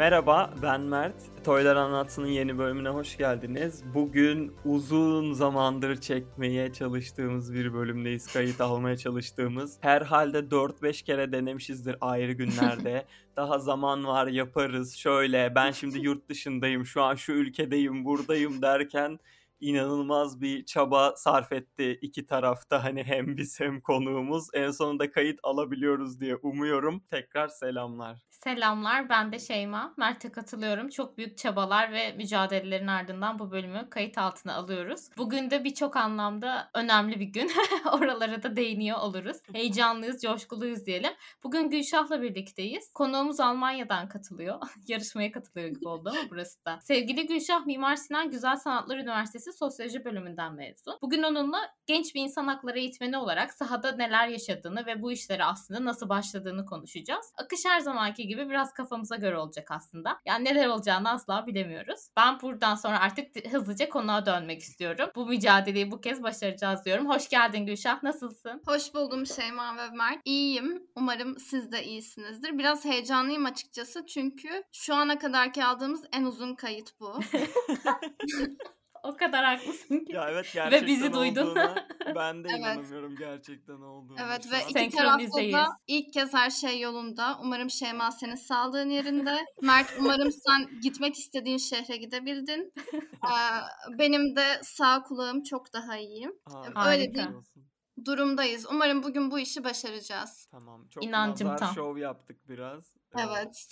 Merhaba, ben Mert. Toylar Anlatsın'ın yeni bölümüne hoş geldiniz. Bugün uzun zamandır çekmeye çalıştığımız bir bölümdeyiz. Kayıt almaya çalıştığımız. Herhalde 4-5 kere denemişizdir ayrı günlerde. Daha zaman var yaparız. Şöyle ben şimdi yurt dışındayım, şu an şu ülkedeyim, buradayım derken inanılmaz bir çaba sarf etti iki tarafta hani hem biz hem konuğumuz. En sonunda kayıt alabiliyoruz diye umuyorum. Tekrar selamlar. Selamlar, ben de Şeyma. Mert'e katılıyorum. Çok büyük çabalar ve mücadelelerin ardından bu bölümü kayıt altına alıyoruz. Bugün de birçok anlamda önemli bir gün. Oralara da değiniyor oluruz. Heyecanlıyız, coşkuluyuz diyelim. Bugün Gülşah'la birlikteyiz. Konuğumuz Almanya'dan katılıyor. Yarışmaya katılıyor gibi oldu ama burası da. Sevgili Gülşah, Mimar Sinan Güzel Sanatlar Üniversitesi Sosyoloji bölümünden mezun. Bugün onunla genç bir insan hakları eğitmeni olarak sahada neler yaşadığını ve bu işlere aslında nasıl başladığını konuşacağız. Akış her zamanki gibi biraz kafamıza göre olacak aslında. Yani neler olacağını asla bilemiyoruz. Ben buradan sonra artık hızlıca konuğa dönmek istiyorum. Bu mücadeleyi bu kez başaracağız diyorum. Hoş geldin Gülşah. Nasılsın? Hoş buldum Şeyma ve Mert. İyiyim. Umarım siz de iyisinizdir. Biraz heyecanlıyım açıkçası çünkü şu ana kadarki aldığımız en uzun kayıt bu. O kadar haklısın ki. Ya evet gerçekten Ve bizi duydun. ben de Evet. inanamıyorum gerçekten olduğunu. Evet şu ve an. iki tarafta da ilk kez her şey yolunda. Umarım Şeyma senin sağlığın yerinde. Mert umarım sen gitmek istediğin şehre gidebildin. Ee, benim de sağ kulağım çok daha iyiyim. Harika. Öyle değil. Durumdayız. Umarım bugün bu işi başaracağız. Tamam çok İnancım nazar tam. şov yaptık biraz. Evet.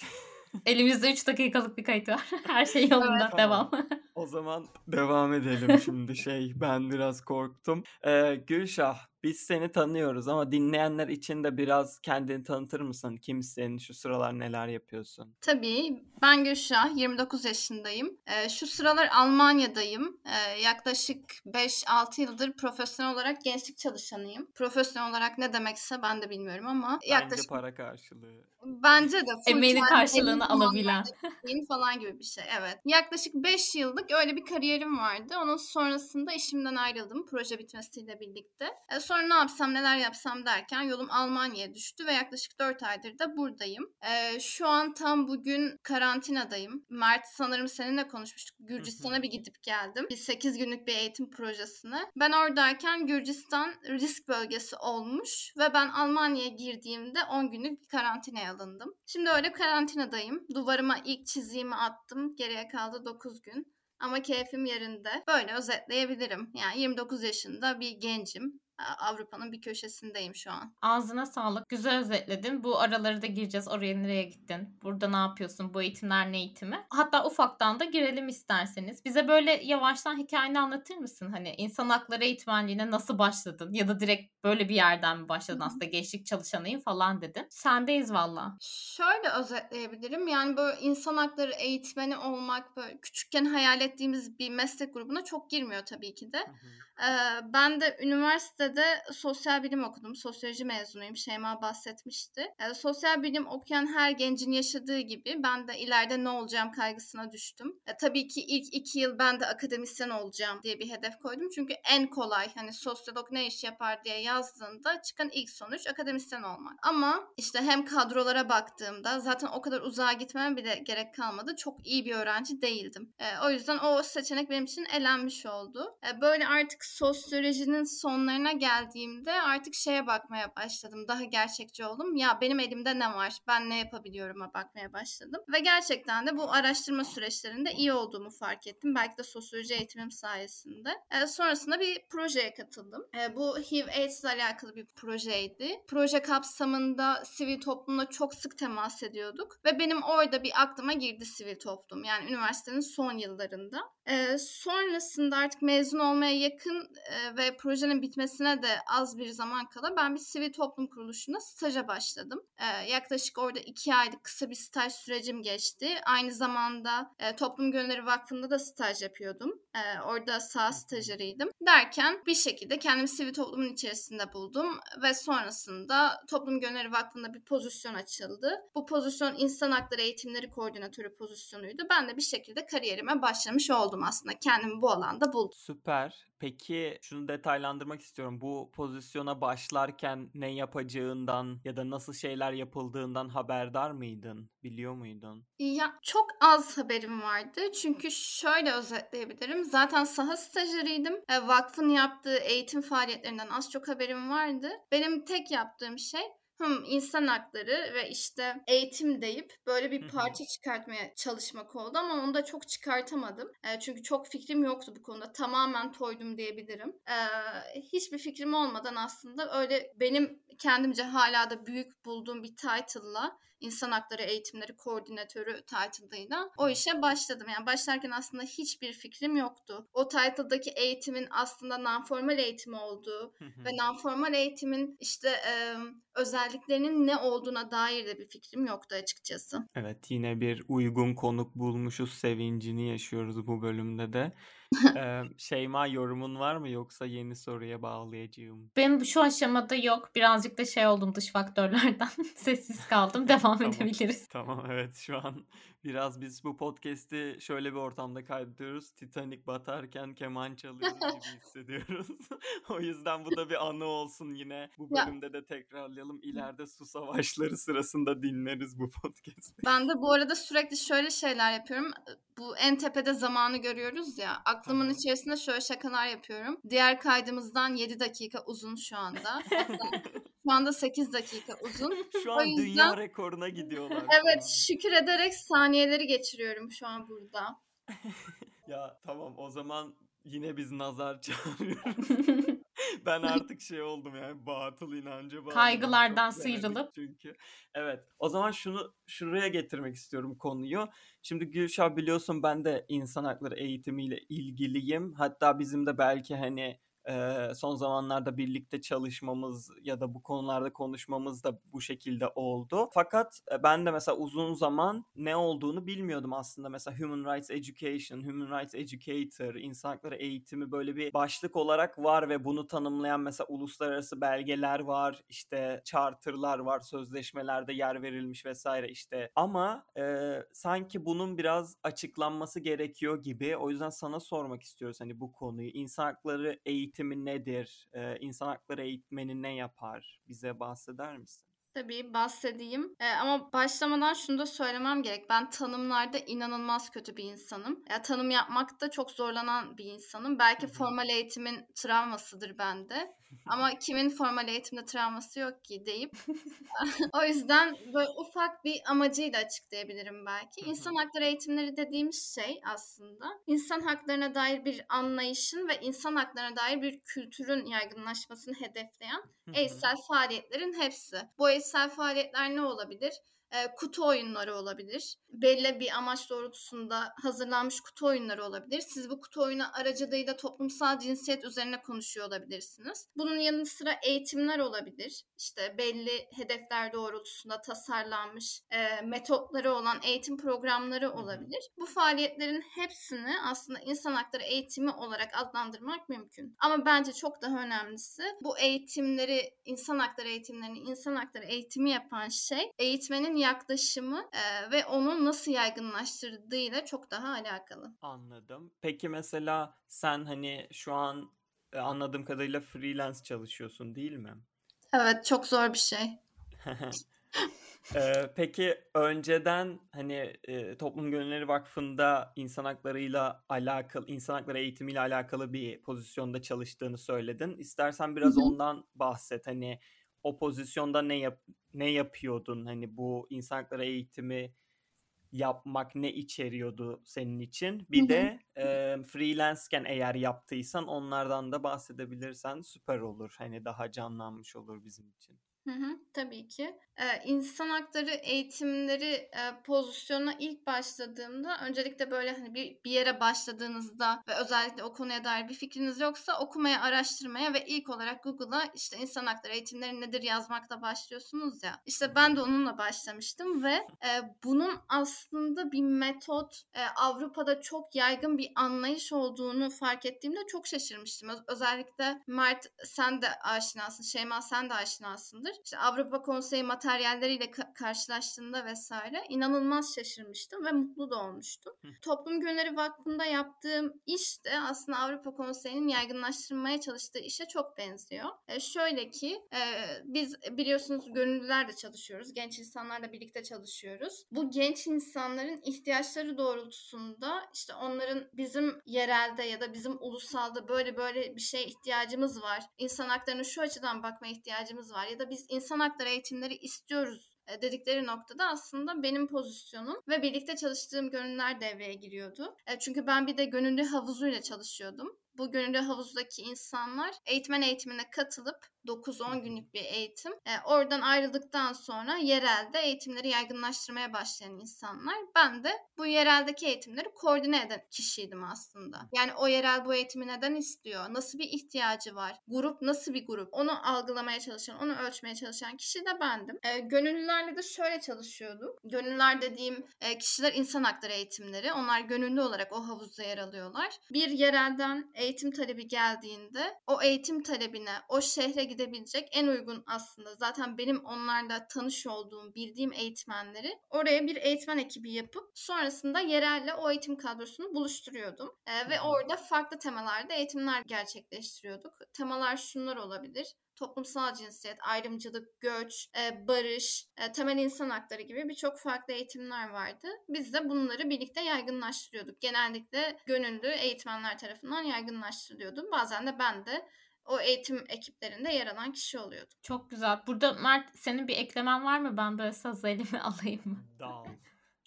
Elimizde 3 dakikalık bir kayıt var. Her şey yolunda. Evet. Devam. O zaman devam edelim şimdi şey ben biraz korktum. Ee, Gülşah biz seni tanıyoruz ama dinleyenler için de biraz kendini tanıtır mısın? Kimsin? Şu sıralar neler yapıyorsun? Tabii. Ben Gülşah, 29 yaşındayım. Ee, şu sıralar Almanya'dayım. Ee, yaklaşık 5-6 yıldır profesyonel olarak gençlik çalışanıyım. Profesyonel olarak ne demekse ben de bilmiyorum ama Bence yaklaşık para karşılığı. bence de Emeğinin karşılığını alabilen. falan gibi bir şey. Evet. Yaklaşık 5 yıllık öyle bir kariyerim vardı. Onun sonrasında işimden ayrıldım proje bitmesiyle birlikte. Ee, sonra ne yapsam neler yapsam derken yolum Almanya'ya düştü ve yaklaşık 4 aydır da buradayım. Ee, şu an tam bugün karantinadayım. Mert sanırım seninle konuşmuştuk. Gürcistan'a bir gidip geldim. Bir 8 günlük bir eğitim projesine. Ben oradayken Gürcistan risk bölgesi olmuş ve ben Almanya'ya girdiğimde 10 günlük bir karantinaya alındım. Şimdi öyle karantinadayım. Duvarıma ilk çiziğimi attım. Geriye kaldı 9 gün. Ama keyfim yerinde. Böyle özetleyebilirim. Yani 29 yaşında bir gencim. Avrupa'nın bir köşesindeyim şu an. Ağzına sağlık. Güzel özetledin. Bu araları da gireceğiz. Oraya nereye gittin? Burada ne yapıyorsun? Bu eğitimler ne eğitimi? Hatta ufaktan da girelim isterseniz. Bize böyle yavaştan hikayeni anlatır mısın? Hani insan hakları eğitmenliğine nasıl başladın? Ya da direkt böyle bir yerden mi başladın? Aslında gençlik çalışanıyım falan dedin. Sendeyiz valla. Şöyle özetleyebilirim. Yani böyle insan hakları eğitmeni olmak böyle küçükken hayal ettiğimiz bir meslek grubuna çok girmiyor tabii ki de. Hı hı. Ben de üniversitede sosyal bilim okudum. Sosyoloji mezunuyum. Şeyma bahsetmişti. Sosyal bilim okuyan her gencin yaşadığı gibi ben de ileride ne olacağım kaygısına düştüm. E, tabii ki ilk iki yıl ben de akademisyen olacağım diye bir hedef koydum. Çünkü en kolay hani sosyolog ne iş yapar diye yazdığında çıkan ilk sonuç akademisyen olmak. Ama işte hem kadrolara baktığımda zaten o kadar uzağa gitmeme bile gerek kalmadı. Çok iyi bir öğrenci değildim. O yüzden o seçenek benim için elenmiş oldu. Böyle artık sosyolojinin sonlarına geldiğimde artık şeye bakmaya başladım. Daha gerçekçi oldum. Ya benim elimde ne var? Ben ne yapabiliyorum'a bakmaya başladım. Ve gerçekten de bu araştırma süreçlerinde iyi olduğumu fark ettim. Belki de sosyoloji eğitimim sayesinde. E, sonrasında bir projeye katıldım. E, bu HIV AIDS ile alakalı bir projeydi. Proje kapsamında sivil toplumla çok sık temas ediyorduk. Ve benim orada bir aklıma girdi sivil toplum. Yani üniversitenin son yıllarında. E, sonrasında artık mezun olmaya yakın e, ve projenin bitmesine de az bir zaman kala ben bir sivil toplum kuruluşunda staja başladım. E, yaklaşık orada iki aylık kısa bir staj sürecim geçti. Aynı zamanda e, Toplum Gönülleri Vakfı'nda da staj yapıyordum. Orada sağ stajyeriydim. Derken bir şekilde kendimi sivil toplumun içerisinde buldum ve sonrasında Toplum Gönülleri Vakfı'nda bir pozisyon açıldı. Bu pozisyon insan hakları eğitimleri koordinatörü pozisyonuydu. Ben de bir şekilde kariyerime başlamış oldum aslında. Kendimi bu alanda buldum. Süper. Peki şunu detaylandırmak istiyorum. Bu pozisyona başlarken ne yapacağından ya da nasıl şeyler yapıldığından haberdar mıydın? Biliyor muydun? Ya çok az haberim vardı. Çünkü şöyle özetleyebilirim. Zaten saha stajyeriydim. E, vakfın yaptığı eğitim faaliyetlerinden az çok haberim vardı. Benim tek yaptığım şey hım insan hakları ve işte eğitim deyip böyle bir parça çıkartmaya çalışmak oldu ama onu da çok çıkartamadım. E, çünkü çok fikrim yoktu bu konuda. Tamamen toydum diyebilirim. E, hiçbir fikrim olmadan aslında öyle benim kendimce hala da büyük bulduğum bir title'la insan hakları eğitimleri koordinatörü title'ıyla o işe başladım. Yani başlarken aslında hiçbir fikrim yoktu. O title'daki eğitimin aslında non-formal eğitim olduğu ve non-formal eğitimin işte e, özelliklerinin ne olduğuna dair de bir fikrim yoktu açıkçası. Evet yine bir uygun konuk bulmuşuz sevincini yaşıyoruz bu bölümde de. Ee, Şeyma yorumun var mı yoksa yeni soruya bağlayacağım? Benim şu aşamada yok. Birazcık da şey oldum dış faktörlerden. Sessiz kaldım. Devam Tamam. edebiliriz. Tamam evet şu an biraz biz bu podcast'i şöyle bir ortamda kaydediyoruz. Titanic batarken keman çalıyor gibi hissediyoruz. o yüzden bu da bir anı olsun yine. Bu Ya- bölümde de tekrarlayalım. İleride su savaşları sırasında dinleriz bu podcast'i. Ben de bu arada sürekli şöyle şeyler yapıyorum. Bu en tepede zamanı görüyoruz ya. Aklımın Aha. içerisinde şöyle şakalar yapıyorum. Diğer kaydımızdan 7 dakika uzun şu anda. Şu anda 8 dakika uzun. Şu O an yüzden- dünya rekoruna gidiyorlar. Evet şükür ederek saniyeleri geçiriyorum şu an burada. Ya tamam o zaman yine biz nazar çağırıyoruz. ben artık şey oldum yani batıl inancı bağladım. Kaygılardan sıyrılıp. Çünkü evet o zaman şunu şuraya getirmek istiyorum konuyu. Şimdi Gülşah biliyorsun ben de insan hakları eğitimiyle ilgiliyim. Hatta bizim de belki hani son zamanlarda birlikte çalışmamız ya da bu konularda konuşmamız da bu şekilde oldu. Fakat e, ben de mesela uzun zaman ne olduğunu bilmiyordum aslında. Mesela Human Rights Education, Human Rights Educator, insan hakları eğitimi böyle bir başlık olarak var ve bunu tanımlayan mesela uluslararası belgeler var, işte charter'lar var, sözleşmelerde yer verilmiş vesaire işte. Ama e, sanki bunun biraz açıklanması gerekiyor gibi. O yüzden sana sormak istiyoruz hani bu konuyu. İnsan hakları eğitimi nedir? E, insan hakları eğitmeni ne yapar? Bize bahseder misin? Tabii bahsedeyim. Ee, ama başlamadan şunu da söylemem gerek. Ben tanımlarda inanılmaz kötü bir insanım. Ya, tanım yapmakta çok zorlanan bir insanım. Belki formal eğitimin travmasıdır bende. Ama kimin formal eğitimde travması yok ki deyip o yüzden böyle ufak bir amacıyla açıklayabilirim belki. İnsan hakları eğitimleri dediğimiz şey aslında insan haklarına dair bir anlayışın ve insan haklarına dair bir kültürün yaygınlaşmasını hedefleyen eğitsel faaliyetlerin hepsi. Bu eğitsel faaliyetler ne olabilir? Ee, kutu oyunları olabilir. Belli bir amaç doğrultusunda hazırlanmış kutu oyunları olabilir. Siz bu kutu oyunu aracılığıyla toplumsal cinsiyet üzerine konuşuyor olabilirsiniz. Bunun yanı sıra eğitimler olabilir. İşte belli hedefler doğrultusunda tasarlanmış e, metotları olan eğitim programları olabilir. Bu faaliyetlerin hepsini aslında insan hakları eğitimi olarak adlandırmak mümkün. Ama bence çok daha önemlisi bu eğitimleri, insan hakları eğitimlerini, insan hakları eğitimi yapan şey eğitmenin yaklaşımı e, ve onun nasıl yaygınlaştırdığıyla çok daha alakalı. Anladım. Peki mesela sen hani şu an e, anladığım kadarıyla freelance çalışıyorsun değil mi? Evet çok zor bir şey. Ee, peki önceden hani e, Toplum Gönülleri Vakfı'nda insan haklarıyla alakalı, insan hakları eğitimiyle alakalı bir pozisyonda çalıştığını söyledin. İstersen biraz Hı hı. ondan bahset. Hani o pozisyonda ne yap ne yapıyordun? Hani bu insan hakları eğitimi yapmak ne içeriyordu senin için? Bir de e, freelance'ken eğer yaptıysan onlardan da bahsedebilirsen süper olur. Hani daha canlanmış olur bizim için. Hı hı, tabii ki. İnsan hakları eğitimleri pozisyonuna ilk başladığımda öncelikle böyle hani bir, bir yere başladığınızda ve özellikle o konuya dair bir fikriniz yoksa okumaya, araştırmaya ve ilk olarak Google'a işte insan hakları eğitimleri nedir yazmakla başlıyorsunuz ya. İşte ben de onunla başlamıştım ve bunun aslında bir metot Avrupa'da çok yaygın bir anlayış olduğunu fark ettiğimde çok şaşırmıştım. Öz- özellikle Mert sen de aşinasın, Şeyma sen de aşinasındır. işte Avrupa Konseyi materyalleriyle ka- karşılaştığında vesaire inanılmaz şaşırmıştım ve mutlu da olmuştum. Toplum Günleri Vakfı'nda yaptığım iş de aslında Avrupa Konseyi'nin yaygınlaştırmaya çalıştığı işe çok benziyor. E, şöyle ki e, biz biliyorsunuz gönüllülerle çalışıyoruz. Genç insanlarla birlikte çalışıyoruz. Bu genç insanların ihtiyaçları doğrultusunda işte onların bizim yerelde ya da bizim ulusalda böyle böyle bir şeye ihtiyacımız var. İnsan haklarına şu açıdan bakmaya ihtiyacımız var ya da biz insan hakları eğitimleri istiyoruz e, dedikleri noktada aslında benim pozisyonum ve birlikte çalıştığım gönüllüler devreye giriyordu. E, çünkü ben bir de gönüllü havuzuyla çalışıyordum. Bu gönüllü havuzdaki insanlar eğitmen eğitimine katılıp 9-10 günlük bir eğitim. E, oradan ayrıldıktan sonra yerelde eğitimleri yaygınlaştırmaya başlayan insanlar. Ben de bu yereldeki eğitimleri koordine eden kişiydim aslında. Yani o yerel bu eğitimi neden istiyor? Nasıl bir ihtiyacı var? Grup nasıl bir grup? Onu algılamaya çalışan, onu ölçmeye çalışan kişi de bendim. E, gönüllülerle de şöyle çalışıyordum. Gönüllüler dediğim e, kişiler insan hakları eğitimleri. Onlar gönüllü olarak o havuzda yer alıyorlar. Bir yerelden eğitim talebi geldiğinde o eğitim talebine, o şehre gidebilecek en uygun aslında zaten benim onlarla tanış olduğum, bildiğim eğitmenleri oraya bir eğitmen ekibi yapıp sonrasında yerelle o eğitim kadrosunu buluşturuyordum. Ee, ve orada farklı temalarda eğitimler gerçekleştiriyorduk. Temalar şunlar olabilir toplumsal cinsiyet, ayrımcılık, göç, e, barış, e, temel insan hakları gibi birçok farklı eğitimler vardı. Biz de bunları birlikte yaygınlaştırıyorduk. Genellikle gönüllü eğitmenler tarafından yaygınlaştırılıyordu. Bazen de ben de o eğitim ekiplerinde yer alan kişi oluyordum. Çok güzel. Burada Mert senin bir eklemen var mı? Ben böyle saz elimi alayım mı? Dal.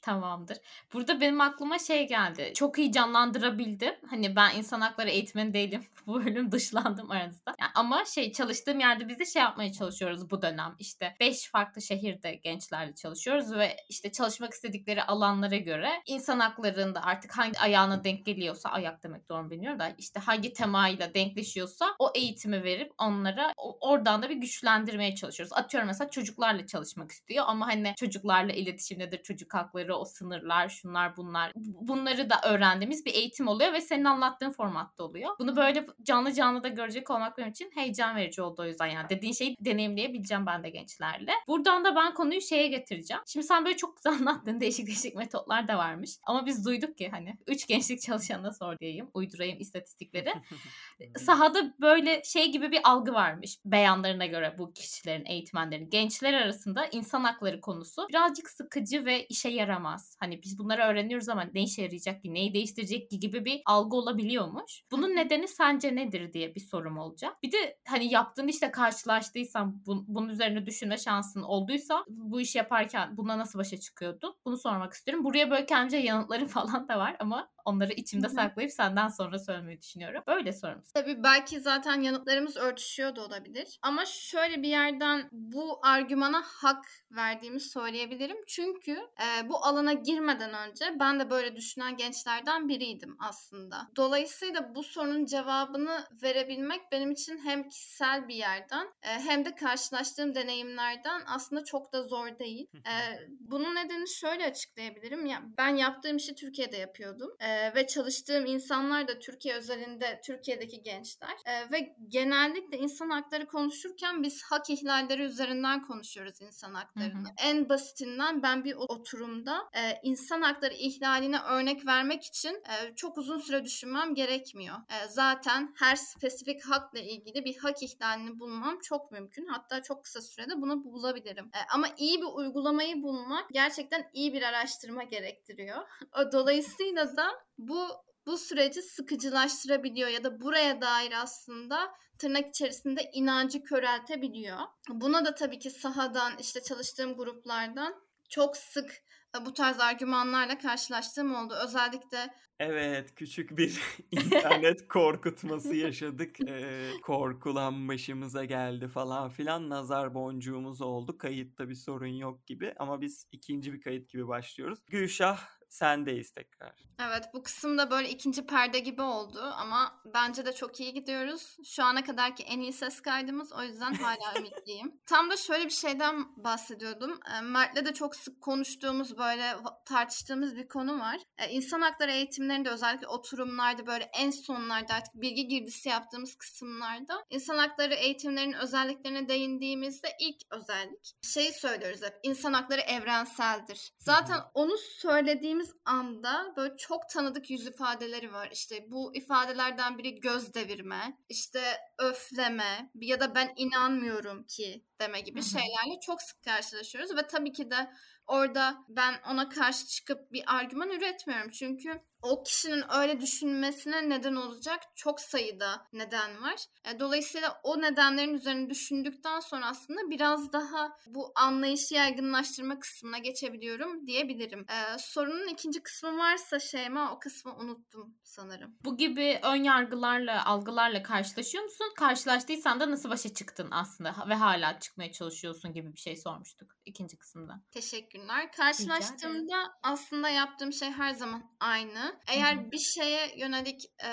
Tamamdır. Burada benim aklıma şey geldi. Çok iyi canlandırabildim. Hani ben insan hakları eğitmeni değilim. bu bölüm dışlandım aranızda. Yani ama şey çalıştığım yerde biz de şey yapmaya çalışıyoruz bu dönem. İşte 5 farklı şehirde gençlerle çalışıyoruz ve işte çalışmak istedikleri alanlara göre insan haklarında artık hangi ayağına denk geliyorsa ayak demek doğru bilmiyorum da işte hangi temayla denkleşiyorsa o eğitimi verip onlara oradan da bir güçlendirmeye çalışıyoruz. Atıyorum mesela çocuklarla çalışmak istiyor ama hani çocuklarla iletişim nedir, çocuk hakları, o sınırlar, şunlar bunlar. Bunları da öğrendiğimiz bir eğitim oluyor ve senin anlattığın formatta oluyor. Bunu böyle canlı canlı da görecek olmak benim için heyecan verici oldu o yüzden yani. Dediğin şeyi deneyimleyebileceğim ben de gençlerle. Buradan da ben konuyu şeye getireceğim. Şimdi sen böyle çok güzel anlattın. Değişik değişik metotlar da varmış. Ama biz duyduk ki hani üç gençlik çalışanına sor diyeyim. Uydurayım istatistikleri. Sahada böyle şey gibi bir algı varmış. Beyanlarına göre bu kişilerin, eğitmenlerin. Gençler arasında insan hakları konusu birazcık sıkıcı ve işe yaramaz. Hani biz bunları öğreniyoruz ama ne işe yarayacak ki, neyi değiştirecek ki gibi bir algı olabiliyormuş. Bunun nedeni sence nedir diye bir sorum olacak. Bir de hani yaptığın işte karşılaştıysan bu, bunun üzerine düşünme şansın olduysa bu işi yaparken buna nasıl başa çıkıyordun? Bunu sormak istiyorum. Buraya böyle kendimce yanıtlarım falan da var ama onları içimde saklayıp senden sonra söylemeyi düşünüyorum. Böyle sorum. Tabii belki zaten yanıtlarımız örtüşüyor da olabilir. Ama şöyle bir yerden bu argümana hak verdiğimi söyleyebilirim. Çünkü e, bu alana girmeden önce ben de böyle düşünen gençlerden biriydim aslında. Dolayısıyla bu sorunun cevabını verebilmek benim için hem kişisel bir yerden e, hem de karşılaştığım deneyimlerden aslında çok da zor değil. E, bunun nedenini şöyle açıklayabilirim. Ya, ben yaptığım işi Türkiye'de yapıyordum. E, ve çalıştığım insanlar da Türkiye özelinde Türkiye'deki gençler. E, ve genellikle insan hakları konuşurken biz hak ihlalleri üzerinden konuşuyoruz insan haklarını. Hı hı. En basitinden ben bir oturumda e, insan hakları ihlaline örnek vermek için e, çok uzun süre düşünmem gerekmiyor. E, zaten her spesifik hakla ilgili bir hak ihlalini bulmam çok mümkün. Hatta çok kısa sürede bunu bulabilirim. E, ama iyi bir uygulamayı bulmak gerçekten iyi bir araştırma gerektiriyor. Dolayısıyla da bu bu süreci sıkıcılaştırabiliyor ya da buraya dair aslında tırnak içerisinde inancı köreltebiliyor. Buna da tabii ki sahadan işte çalıştığım gruplardan çok sık e, bu tarz argümanlarla karşılaştığım oldu. Özellikle Evet, küçük bir internet korkutması yaşadık. Ee, korkulan başımıza geldi falan filan. Nazar boncuğumuz oldu. Kayıtta bir sorun yok gibi. Ama biz ikinci bir kayıt gibi başlıyoruz. Gülşah sendeyiz tekrar. Evet bu kısımda böyle ikinci perde gibi oldu ama bence de çok iyi gidiyoruz. Şu ana kadarki en iyi ses kaydımız o yüzden hala ümitliyim. Tam da şöyle bir şeyden bahsediyordum. E, Mert'le de çok sık konuştuğumuz böyle tartıştığımız bir konu var. E, İnsan hakları eğitimlerinde özellikle oturumlarda böyle en sonlarda artık bilgi girdisi yaptığımız kısımlarda insan hakları eğitimlerinin özelliklerine değindiğimizde ilk özellik şeyi söylüyoruz hep insan hakları evrenseldir. Zaten onu söylediğimiz anda böyle çok tanıdık yüz ifadeleri var. İşte bu ifadelerden biri göz devirme, işte öfleme ya da ben inanmıyorum ki deme gibi şeylerle çok sık karşılaşıyoruz ve tabii ki de orada ben ona karşı çıkıp bir argüman üretmiyorum. Çünkü o kişinin öyle düşünmesine neden olacak çok sayıda neden var. E, dolayısıyla o nedenlerin üzerine düşündükten sonra aslında biraz daha bu anlayışı yaygınlaştırma kısmına geçebiliyorum diyebilirim. E, sorunun ikinci kısmı varsa Şeyma o kısmı unuttum sanırım. Bu gibi ön yargılarla, algılarla karşılaşıyor musun? Karşılaştıysan da nasıl başa çıktın aslında ve hala çıkmaya çalışıyorsun gibi bir şey sormuştuk ikinci kısımda. Teşekkürler. Karşılaştığımda aslında yaptığım şey her zaman aynı. Eğer bir şeye yönelik e,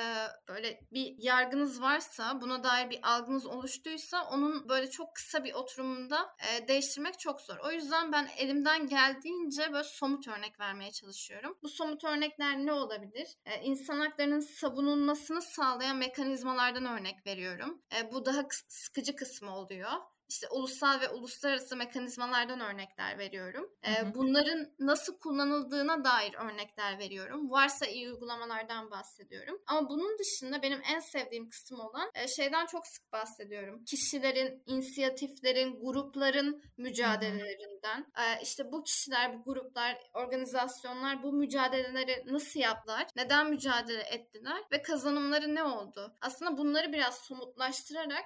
böyle bir yargınız varsa, buna dair bir algınız oluştuysa onun böyle çok kısa bir oturumunda e, değiştirmek çok zor. O yüzden ben elimden geldiğince böyle somut örnek vermeye çalışıyorum. Bu somut örnekler ne olabilir? E, insan haklarının savunulmasını sağlayan mekanizmalardan örnek veriyorum. E, bu daha sıkıcı kısmı oluyor işte ulusal ve uluslararası mekanizmalardan örnekler veriyorum. Ee, bunların nasıl kullanıldığına dair örnekler veriyorum. Varsa iyi uygulamalardan bahsediyorum. Ama bunun dışında benim en sevdiğim kısım olan şeyden çok sık bahsediyorum. Kişilerin, inisiyatiflerin, grupların mücadelelerinden. E, işte bu kişiler, bu gruplar, organizasyonlar bu mücadeleleri nasıl yaptılar? Neden mücadele ettiler? Ve kazanımları ne oldu? Aslında bunları biraz somutlaştırarak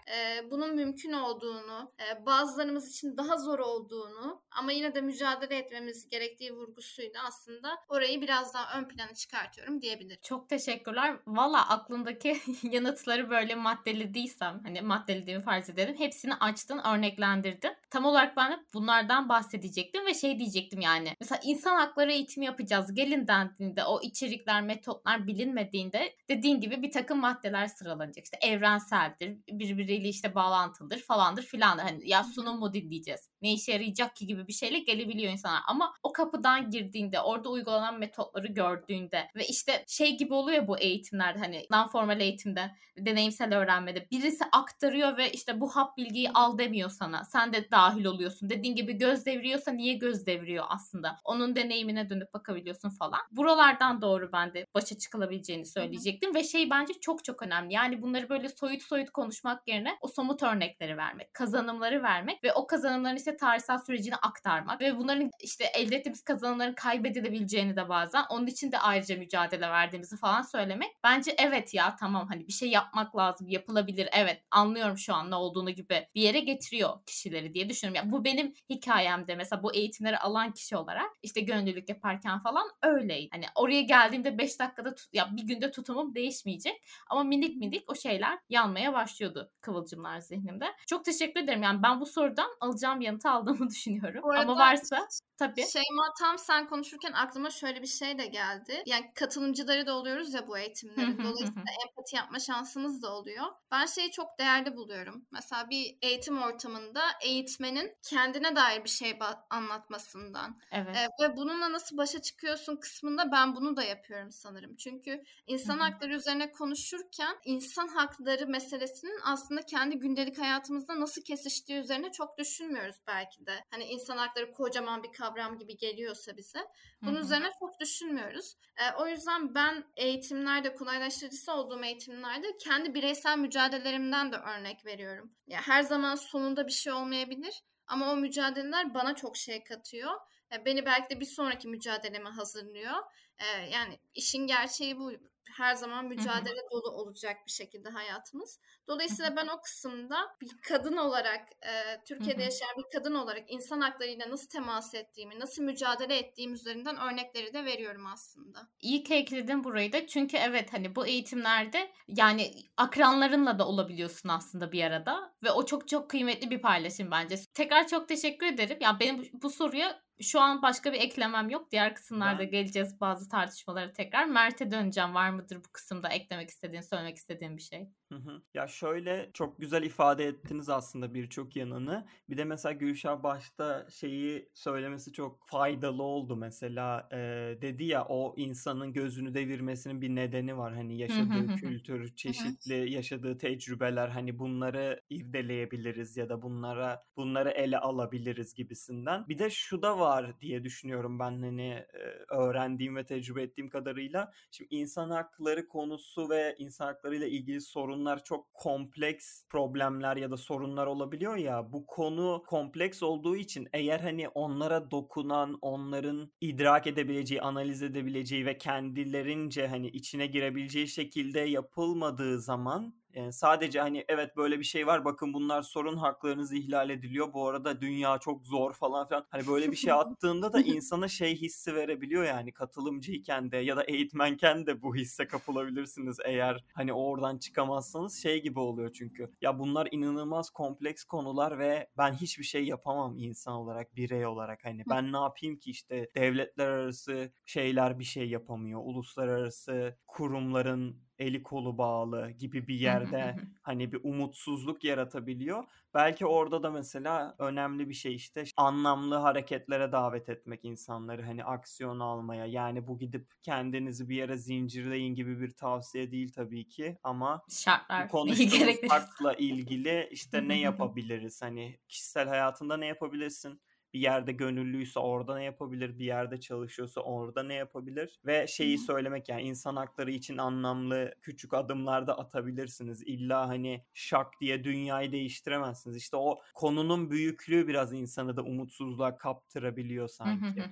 bunun mümkün olduğunu, bazılarımız için daha zor olduğunu ama yine de mücadele etmemiz gerektiği vurgusuyla aslında orayı biraz daha ön plana çıkartıyorum diyebilirim. Çok teşekkürler. Valla aklımdaki yanıtları böyle maddelediysem hani maddelediğimi farz edelim. Hepsini açtın, örneklendirdin. Tam olarak ben de bunlardan bahsedecektim ve şey diyecektim yani. Mesela insan hakları eğitimi yapacağız. Gelin dendiğinde o içerikler, metotlar bilinmediğinde dediğin gibi bir takım maddeler sıralanacak. İşte evrenseldir, birbiriyle işte bağlantılıdır falandır filandır. Hani ya sunum mu dinleyeceğiz? Ne işe yarayacak ki gibi bir şeyle gelebiliyor insanlar. Ama o kapıdan girdiğinde, orada uygulanan metotları gördüğünde ve işte şey gibi oluyor bu eğitimlerde hani non formal eğitimde, deneyimsel öğrenmede birisi aktarıyor ve işte bu hap bilgiyi al demiyor sana. Sen de dahil oluyorsun. Dediğin gibi göz deviriyorsa niye göz deviriyor aslında? Onun deneyimine dönüp bakabiliyorsun falan. Buralardan doğru ben de başa çıkılabileceğini söyleyecektim Hı-hı. ve şey bence çok çok önemli. Yani bunları böyle soyut soyut konuşmak yerine o somut örnekleri vermek, kazanımları vermek ve o kazanımların işte tarihsel sürecini aktarmak ve bunların işte elde ettiğimiz kazanımların kaybedilebileceğini de bazen onun için de ayrıca mücadele verdiğimizi falan söylemek. Bence evet ya tamam hani bir şey yapmak lazım yapılabilir evet anlıyorum şu an ne olduğunu gibi bir yere getiriyor kişileri diye düşünüyorum. Yani bu benim hikayemde mesela bu eğitimleri alan kişi olarak işte gönüllülük yaparken falan öyleydi. Hani oraya geldiğimde 5 dakikada ya bir günde tutumum değişmeyecek ama minik minik o şeyler yanmaya başlıyordu kıvılcımlar zihnimde. Çok teşekkür ederim. Yani ben bu sorudan alacağım yanıtı aldığımı düşünüyorum. Arada, ama varsa tabii. Şeyma tam sen konuşurken aklıma şöyle bir şey de geldi. Yani katılımcıları da oluyoruz ya bu eğitimlerin. Dolayısıyla empati yapma şansımız da oluyor. Ben şeyi çok değerli buluyorum. Mesela bir eğitim ortamında eğitmenin kendine dair bir şey anlatmasından. Evet. E, ve bununla nasıl başa çıkıyorsun kısmında ben bunu da yapıyorum sanırım. Çünkü insan hakları üzerine konuşurken insan hakları meselesinin aslında kendi gündelik hayatımızda nasıl kesiştiği üzerine çok düşünmüyoruz belki de. Hani insan hakları kocaman bir kavram gibi geliyorsa bize. Bunun Hı-hı. üzerine çok düşünmüyoruz. E, o yüzden ben eğitimlerde kolaylaştırıcısı olduğum eğitimlerde kendi bireysel mücadelelerimden de örnek veriyorum. Ya her zaman sonunda bir şey olmayabilir ama o mücadeleler bana çok şey katıyor. E, beni belki de bir sonraki mücadeleme hazırlıyor. E, yani işin gerçeği bu her zaman mücadele Hı-hı. dolu olacak bir şekilde hayatımız. Dolayısıyla ben o kısımda bir kadın olarak, e, Türkiye'de yaşayan bir kadın olarak insan haklarıyla nasıl temas ettiğimi, nasıl mücadele ettiğim üzerinden örnekleri de veriyorum aslında. İyi ki ekledin burayı da çünkü evet hani bu eğitimlerde yani akranlarınla da olabiliyorsun aslında bir arada ve o çok çok kıymetli bir paylaşım bence. Tekrar çok teşekkür ederim. Ya yani benim bu soruya Şu an başka bir eklemem yok. Diğer kısımlarda Ben- geleceğiz bazı tartışmalara tekrar. Mert'e döneceğim. Var mıdır bu kısımda eklemek istediğin, söylemek istediğin bir şey? Hı hı. Ya şöyle çok güzel ifade ettiniz aslında birçok yanını. Bir de mesela Gülşah başta şeyi söylemesi çok faydalı oldu mesela. Ee, dedi ya o insanın gözünü devirmesinin bir nedeni var. Hani yaşadığı kültür, çeşitli yaşadığı tecrübeler hani bunları irdeleyebiliriz ya da bunlara bunları ele alabiliriz gibisinden. Bir de şu da var diye düşünüyorum ben hani e, öğrendiğim ve tecrübe ettiğim kadarıyla. Şimdi insan hakları konusu ve insan haklarıyla ilgili sorunlar çok kompleks problemler ya da sorunlar olabiliyor ya. Bu konu kompleks olduğu için eğer hani onlara dokunan, onların idrak edebileceği, analiz edebileceği ve kendilerince hani içine girebileceği şekilde yapılmadığı zaman yani sadece hani evet böyle bir şey var bakın bunlar sorun haklarınız ihlal ediliyor. Bu arada dünya çok zor falan filan. Hani böyle bir şey attığında da insana şey hissi verebiliyor yani katılımcıyken de ya da eğitmenken de bu hisse kapılabilirsiniz eğer hani oradan çıkamazsanız şey gibi oluyor çünkü. Ya bunlar inanılmaz kompleks konular ve ben hiçbir şey yapamam insan olarak, birey olarak. Hani ben ne yapayım ki işte devletler arası şeyler bir şey yapamıyor. Uluslararası kurumların eli kolu bağlı gibi bir yerde hani bir umutsuzluk yaratabiliyor. Belki orada da mesela önemli bir şey işte anlamlı hareketlere davet etmek insanları hani aksiyon almaya. Yani bu gidip kendinizi bir yere zincirleyin gibi bir tavsiye değil tabii ki ama Şartlar konuştuğumuz hakla ilgili işte ne yapabiliriz? Hani kişisel hayatında ne yapabilirsin? Bir yerde gönüllüyse orada ne yapabilir? Bir yerde çalışıyorsa orada ne yapabilir? Ve şeyi Hı hı. söylemek yani insan hakları için anlamlı küçük adımlar da atabilirsiniz. İlla hani şak diye dünyayı değiştiremezsiniz. İşte o konunun büyüklüğü biraz insanı da umutsuzluğa kaptırabiliyor sanki.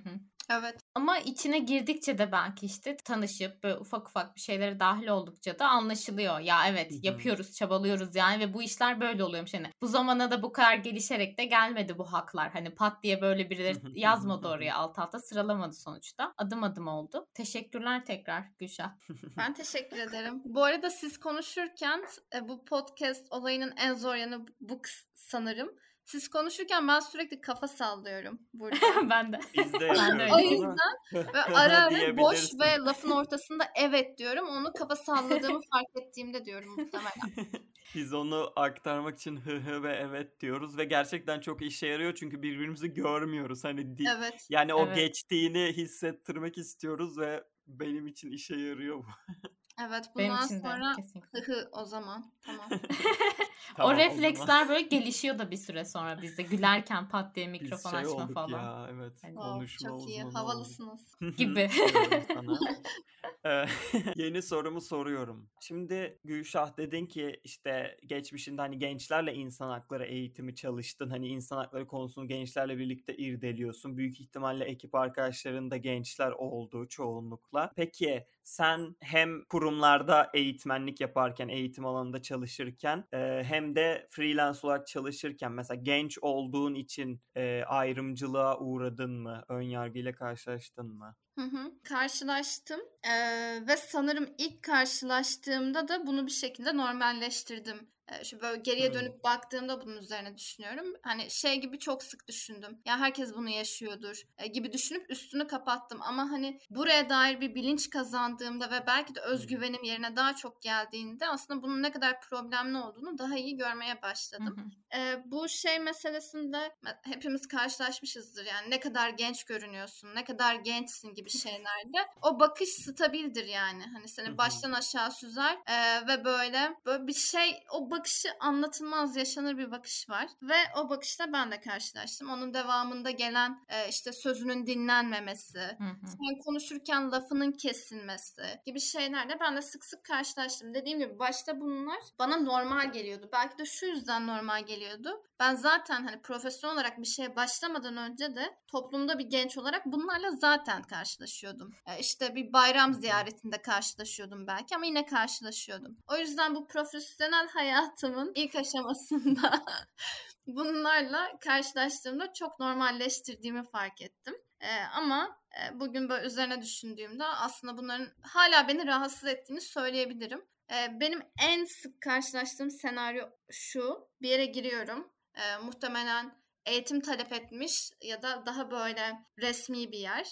Evet. Ama içine girdikçe de belki işte tanışıp böyle ufak ufak bir şeylere dahil oldukça da anlaşılıyor. Ya evet yapıyoruz, çabalıyoruz yani ve bu işler böyle oluyormuş. Hani bu zamana da bu kadar gelişerek de gelmedi bu haklar. Hani pat diye böyle birileri yazmadı oraya alt alta sıralamadı sonuçta. Adım adım oldu. Teşekkürler tekrar Gülşah. Ben teşekkür ederim. Bu arada siz konuşurken e, bu podcast olayının en zor yanı bu sanırım. Siz konuşurken ben sürekli kafa sallıyorum burada. ben de. Biz de Ben de yapıyoruz o yüzden ve ara ara boş ve lafın ortasında evet diyorum. Onu kafa salladığımı fark ettiğimde diyorum muhtemelen. Biz onu aktarmak için hı hı ve evet diyoruz ve gerçekten çok işe yarıyor çünkü birbirimizi görmüyoruz. Hani di- Evet. yani o Evet. geçtiğini hissettirmek istiyoruz ve benim için işe yarıyor bu. Evet. Benim Bundan için de sonra hı hı o zaman. Tamam. Tamam, o o refleksler zaman. böyle gelişiyor da bir süre sonra bizde. Gülerken pat diye Biz mikrofon şey açma olduk falan ya evet Hani- Wow, konuşma çok iyi. Havalısınız. Gibi. Ee, Yeni sorumu soruyorum. Şimdi Gülşah dedin ki işte geçmişinde hani gençlerle insan hakları eğitimi çalıştın. Hani insan hakları konusunu gençlerle birlikte irdeliyorsun. Büyük ihtimalle ekip arkadaşların da gençler oldu çoğunlukla. Peki sen hem kurumlarda eğitmenlik yaparken, eğitim alanında çalışırken e, hem de freelance olarak çalışırken mesela genç olduğun için e, ayrımcılığa uğradın mı? Önyargıyla karşılaştın mı? Hı hı. Karşılaştım Ee, ve sanırım ilk karşılaştığımda da bunu bir şekilde normalleştirdim. Şu böyle geriye Hmm. dönüp baktığımda bunun üzerine düşünüyorum. Hani şey gibi çok sık düşündüm. Ya herkes bunu yaşıyordur e, gibi düşünüp üstünü kapattım. Ama hani buraya dair bir bilinç kazandığımda ve belki de özgüvenim yerine daha çok geldiğinde aslında bunun ne kadar problemli olduğunu daha iyi görmeye başladım. Ee, bu şey meselesinde hepimiz karşılaşmışızdır yani ne kadar genç görünüyorsun, ne kadar gençsin gibi şeylerde. O bakış stabildir yani. Hani seni baştan aşağı süzer ee, ve böyle böyle bir şey o bakışı anlatılmaz yaşanır bir bakış var ve o bakışla ben de karşılaştım. Onun devamında gelen e, işte sözünün dinlenmemesi, Hı hı. sen konuşurken lafının kesilmesi gibi şeylerle ben de sık sık karşılaştım. Dediğim gibi başta bunlar bana normal geliyordu. Belki de şu yüzden normal geliyordu. Ben zaten hani profesyonel olarak bir şeye başlamadan önce de toplumda bir genç olarak bunlarla zaten karşılaşıyordum. E, işte bir bayram ziyaretinde karşılaşıyordum belki ama yine karşılaşıyordum. O yüzden bu profesyonel hayatımın ilk aşamasında bunlarla karşılaştığımda çok normalleştirdiğimi fark ettim. Ee, ama e, bugün böyle üzerine düşündüğümde aslında bunların hala beni rahatsız ettiğini söyleyebilirim. Ee, benim en sık karşılaştığım senaryo şu. Bir yere giriyorum. Ee, muhtemelen eğitim talep etmiş ya da daha böyle resmi bir yer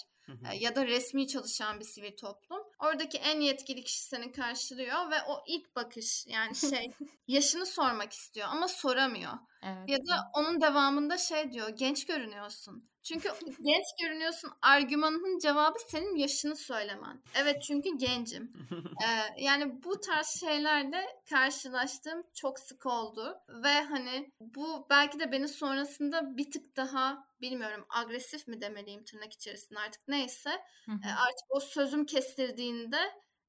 e, ya da resmi çalışan bir sivil toplum. Oradaki en yetkili kişi seni karşılıyor ve o ilk bakış yani şey yaşını sormak istiyor ama soramıyor. Evet. Ya da onun devamında şey diyor genç görünüyorsun. Çünkü genç görünüyorsun argümanının cevabı senin yaşını söylemen. Evet çünkü gencim. Ee, yani bu tarz şeylerle karşılaştığım çok sık oldu. Ve hani bu belki de beni sonrasında bir tık daha bilmiyorum agresif mi demeliyim tırnak içerisinde artık neyse. Artık o sözüm kesildiğinde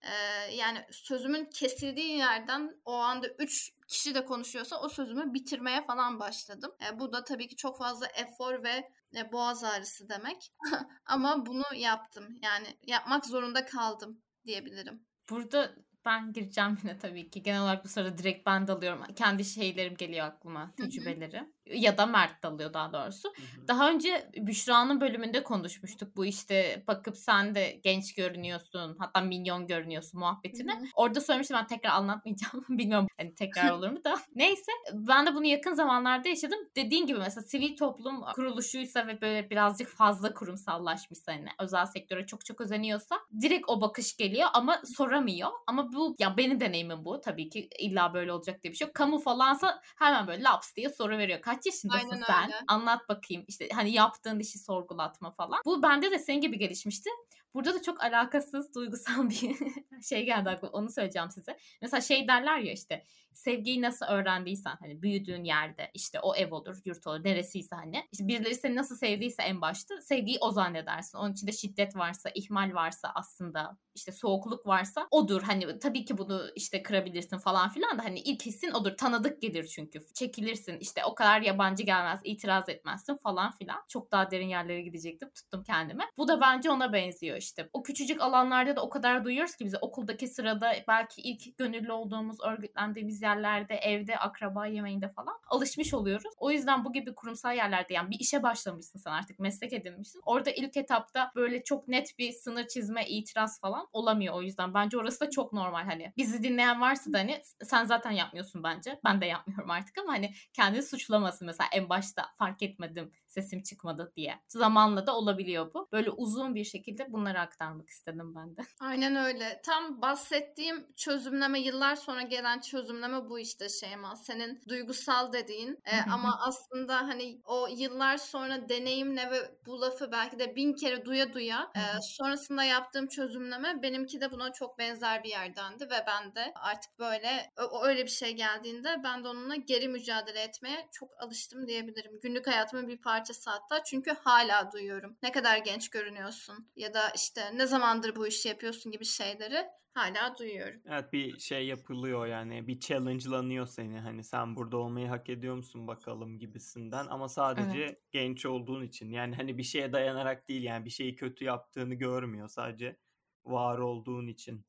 e, yani sözümün kesildiği yerden o anda üç kişi de konuşuyorsa o sözümü bitirmeye falan başladım. E, bu da tabii ki çok fazla efor ve e, boğaz ağrısı demek. Ama bunu yaptım. Yani yapmak zorunda kaldım diyebilirim. Burada ben gireceğim yine tabii ki. Genel olarak bu sırada direkt ben dalıyorum. Kendi şeylerim geliyor aklıma, tecrübeleri. Ya da Mert dalıyor daha doğrusu. Daha önce Büşra'nın bölümünde konuşmuştuk bu işte bakıp sen de genç görünüyorsun hatta minyon görünüyorsun muhabbetini. Hı hı. Orada söylemiştim ben tekrar anlatmayacağım. Bilmiyorum hani tekrar olur mu da. Neyse ben de bunu yakın zamanlarda yaşadım. Dediğin gibi mesela sivil toplum kuruluşuysa ve böyle birazcık fazla kurumsallaşmışsa hani özel sektöre çok çok özeniyorsa direkt o bakış geliyor ama soramıyor. Ama bu ya benim deneyimim bu tabii ki illa böyle olacak diye bir şey yok. Kamu falansa hemen böyle laps diye soru veriyor. Kaç yaşındasın Aynen sen? öyle. Anlat bakayım işte hani yaptığın işi sorgulatma falan. Bu bende de senin gibi gelişmişti. Burada da çok alakasız duygusal bir şey geldi aklıma. Onu söyleyeceğim size. Mesela şey derler ya işte sevgiyi nasıl öğrendiysen hani büyüdüğün yerde işte o ev olur, yurt olur, neresiyse hani. işte birileri seni nasıl sevdiyse en başta sevgiyi o zannedersin. Onun içinde şiddet varsa, ihmal varsa aslında işte soğukluk varsa odur. Hani tabii ki bunu işte kırabilirsin falan filan da hani ilk hissin odur. Tanıdık gelir çünkü. Çekilirsin işte o kadar yabancı gelmez, itiraz etmezsin falan filan. Çok daha derin yerlere gidecektim. Tuttum kendime. Bu da bence ona benziyor işte. O küçücük alanlarda da o kadar duyuyoruz ki bize okuldaki sırada belki ilk gönüllü olduğumuz, örgütlendiğimiz yerlerde, evde, akraba yemeğinde falan alışmış oluyoruz. O yüzden bu gibi kurumsal yerlerde yani bir işe başlamışsın sen artık meslek edinmişsin. Orada ilk etapta böyle çok net bir sınır çizme, itiraz falan olamıyor o yüzden. Bence orası da çok normal hani. Bizi dinleyen varsa da hani sen zaten yapmıyorsun bence. Ben de yapmıyorum artık ama hani kendini suçlamasın mesela en başta fark etmedim sesim çıkmadı diye. Zamanla da olabiliyor bu. Böyle uzun bir şekilde bunları aktarmak istedim ben de. Aynen öyle. Tam bahsettiğim çözümleme yıllar sonra gelen çözümleme bu işte Şeyma. Senin duygusal dediğin E, ama aslında hani o yıllar sonra deneyimle ve bu lafı belki de bin kere duya duya e, sonrasında yaptığım çözümleme benimki de buna çok benzer bir yerdendi ve ben de artık böyle o öyle bir şey geldiğinde ben de onunla geri mücadele etmeye çok alıştım diyebilirim. Günlük hayatımın bir parçası hatta çünkü hala duyuyorum. Ne kadar genç görünüyorsun ya da işte ne zamandır bu işi yapıyorsun gibi şeyleri hala duyuyorum. Evet bir şey yapılıyor yani bir challenge'lanıyor seni hani sen burada olmayı hak ediyor musun bakalım gibisinden ama sadece genç olduğun için yani hani bir şeye dayanarak değil yani bir şeyi kötü yaptığını görmüyor sadece var olduğun için.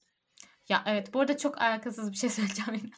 Ya evet bu arada çok alakasız bir şey söyleyeceğim yine.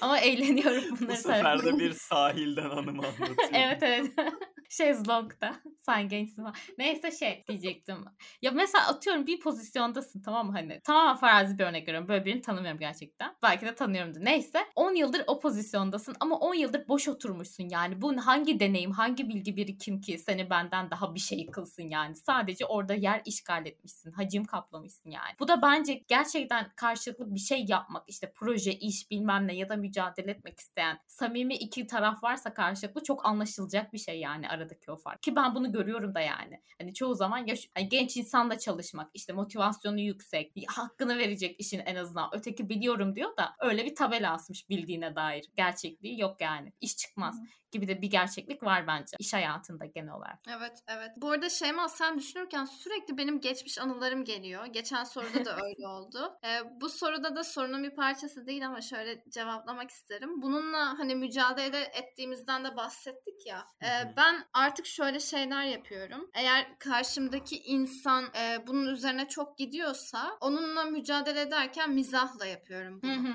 Ama eğleniyorum Bu bunları sefer söylerken. de bir sahilden anım anlatıyor. evet evet. Şezlong'da. Sen gençsin falan. Neyse şey diyecektim. Ya mesela atıyorum bir pozisyondasın tamam mı hani. Tamamen farazi bir örnek veriyorum. Böyle birini tanımıyorum gerçekten. Belki de tanıyorumdur. Neyse. 10 yıldır o pozisyondasın ama 10 yıldır boş oturmuşsun yani. Bu hangi deneyim, hangi bilgi birikim ki seni benden daha bir şey kılsın yani. Sadece orada yer işgal etmişsin. Hacim kaplamışsın yani. Bu da bence gerçekten karşılıklı bir şey yapmak. işte proje, iş bilmem ne ya da mücadele etmek isteyen samimi iki taraf varsa karşılıklı çok anlaşılacak bir şey yani aradaki o fark. Ki ben bunu görüyorum da yani. Hani çoğu zaman yaş- hani genç insanla çalışmak, işte motivasyonu yüksek, hakkını verecek işin en azından. Öteki biliyorum diyor da öyle bir tabela asmış bildiğine dair. Gerçekliği yok yani. İş çıkmaz gibi de bir gerçeklik var bence iş hayatında genel olarak. Evet, evet. Bu arada Şeyma sen düşünürken sürekli benim geçmiş anılarım geliyor. Geçen soruda da öyle oldu. Ee, bu soruda da sorunun bir parçası değil ama şöyle cevaplamak isterim. Bununla hani mücadele ettiğimizden de bahsettik ya. Ee, ben artık şöyle şeyler yapıyorum. Eğer karşımdaki insan e, bunun üzerine çok gidiyorsa onunla mücadele ederken mizahla yapıyorum bunu.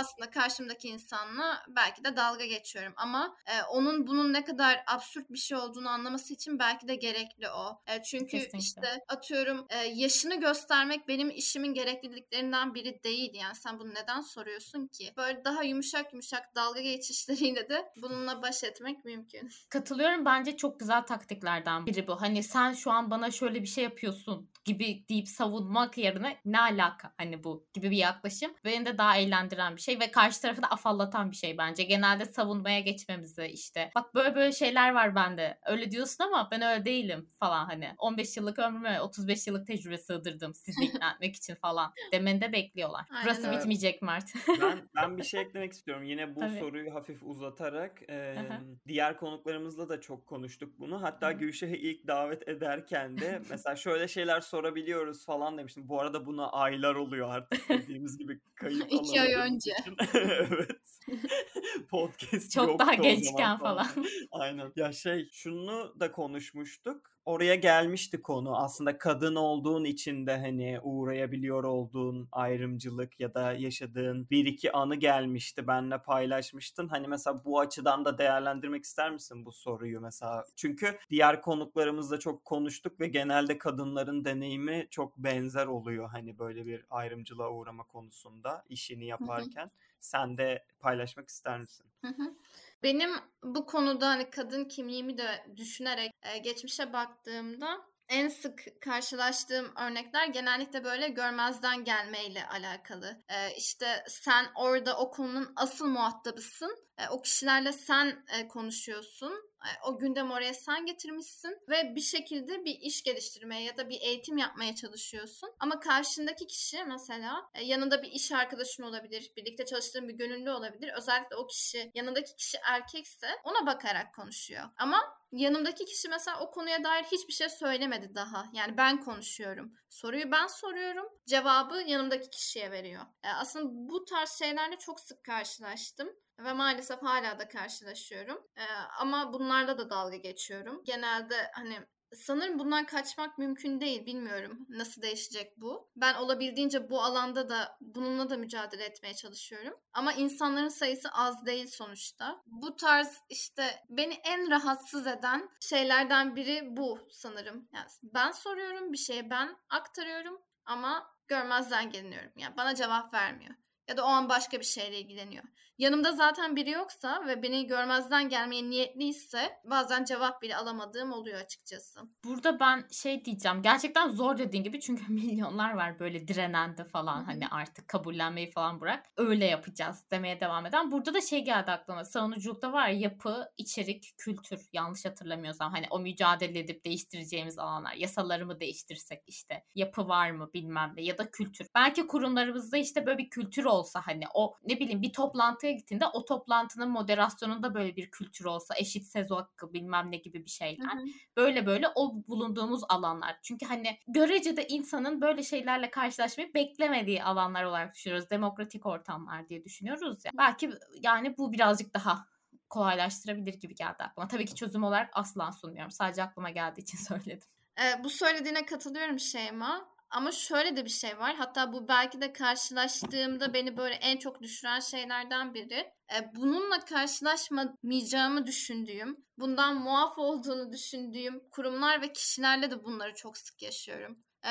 aslında karşımdaki insanla belki de dalga geçiyorum ama e, onun bunun ne kadar absürt bir şey olduğunu anlaması için belki de gerekli o. E, çünkü Kesinlikle. işte atıyorum e, yaşını göstermek benim işimin gerekliliklerinden biri değil. Yani sen bunu neden soruyorsun ki? Böyle daha yumuşak yumuşak dalga geçişleriyle de bununla baş etmek mümkün. Katılıyorum. Bence bence çok güzel taktiklerden biri bu. Hani sen şu an bana şöyle bir şey yapıyorsun gibi deyip savunmak yerine ne alaka hani bu gibi bir yaklaşım. Beni de daha eğlendiren bir şey ve karşı tarafı da afallatan bir şey bence. Genelde savunmaya geçmemizi işte. Bak böyle böyle şeyler var bende. Öyle diyorsun ama ben öyle değilim falan hani. 15 yıllık ömrüme 35 yıllık tecrübe sığdırdım sizi ikna etmek için falan demeni de bekliyorlar. Aynen Burası öyle. bitmeyecek Mert. Ben, ben bir şey eklemek istiyorum. Yine bu Tabii. soruyu hafif uzatarak e, Aha. diğer konuklarımızla da çok konuştuk bunu. Hatta Hı. Gülşah'ı ilk davet ederken de mesela şöyle şeyler sorabiliyoruz falan demiştim. Bu arada buna aylar oluyor artık dediğimiz gibi kayıt İki ay önce. evet. Podcast Çok daha gençken falan. Aynen. Ya şey şunu da konuşmuştuk. Oraya gelmişti konu. Aslında kadın olduğun için de hani uğrayabiliyor olduğun ayrımcılık ya da yaşadığın bir iki anı gelmişti. Benle paylaşmıştın. Hani mesela bu açıdan da değerlendirmek ister misin bu soruyu mesela? Çünkü diğer konuklarımızla çok konuştuk ve genelde kadınların deneyimi çok benzer oluyor. Hani böyle bir ayrımcılığa uğrama konusunda işini yaparken. Sen de paylaşmak ister misin? Hı hı. Benim bu konuda hani kadın kimliğimi de düşünerek geçmişe baktığımda en sık karşılaştığım örnekler genellikle böyle görmezden gelmeyle alakalı. E, işte sen orada o konunun asıl muhatabısın. O kişilerle sen konuşuyorsun. O gündem oraya sen getirmişsin ve bir şekilde bir iş geliştirmeye ya da bir eğitim yapmaya çalışıyorsun. Ama karşındaki kişi mesela yanında bir iş arkadaşın olabilir, birlikte çalıştığın bir gönüllü olabilir. Özellikle o kişi yanındaki kişi erkekse ona bakarak konuşuyor. Ama yanımdaki kişi mesela o konuya dair hiçbir şey söylemedi daha. Yani ben konuşuyorum. Soruyu ben soruyorum. Cevabı yanımdaki kişiye veriyor. Aslında bu tarz şeylerle çok sık karşılaştım. Ve maalesef hala da karşılaşıyorum. Ee, ama bunlarla da dalga geçiyorum. Genelde hani sanırım bundan kaçmak mümkün değil. Bilmiyorum nasıl değişecek bu. Ben olabildiğince bu alanda da bununla da mücadele etmeye çalışıyorum. Ama insanların sayısı az değil sonuçta. Bu tarz işte beni en rahatsız eden şeylerden biri bu sanırım. Yani ben soruyorum, bir şeye ben aktarıyorum ama görmezden geliniyorum. Yani bana cevap vermiyor ya da o an başka bir şeyle ilgileniyor. Yanımda zaten biri yoksa ve beni görmezden gelmeye niyetliyse bazen cevap bile alamadığım oluyor açıkçası. Burada ben şey diyeceğim. Gerçekten zor dediğin gibi çünkü milyonlar var böyle direnen de falan hani artık kabullenmeyi falan bırak. Öyle yapacağız demeye devam eden. Burada da şey geldi aklıma. Savunuculukta var ya yapı, içerik, kültür yanlış hatırlamıyorsam hani o mücadele edip değiştireceğimiz alanlar. Yasaları mı değiştirsek işte yapı var mı bilmem ne ya da kültür. Belki kurumlarımızda işte böyle bir kültür olsa hani o ne bileyim bir toplantıya gittiğinde o toplantının moderasyonunda böyle bir kültür olsa eşit söz hakkı bilmem ne gibi bir şeyler. Hı hı. Böyle böyle o bulunduğumuz alanlar. Çünkü hani görecede insanın böyle şeylerle karşılaşmayı beklemediği alanlar olarak düşünüyoruz. Demokratik ortamlar diye düşünüyoruz ya. Belki yani bu birazcık daha kolaylaştırabilir gibi geldi aklıma. Tabii ki çözüm olarak asla sunmuyorum. Sadece aklıma geldiği için söyledim. Ee, bu söylediğine katılıyorum Şeyma. Ama şöyle de bir şey var. Hatta bu belki de karşılaştığımda beni böyle en çok düşüren şeylerden biri. Ee, bununla karşılaşmayacağımı düşündüğüm, bundan muaf olduğunu düşündüğüm kurumlar ve kişilerle de bunları çok sık yaşıyorum. Ee,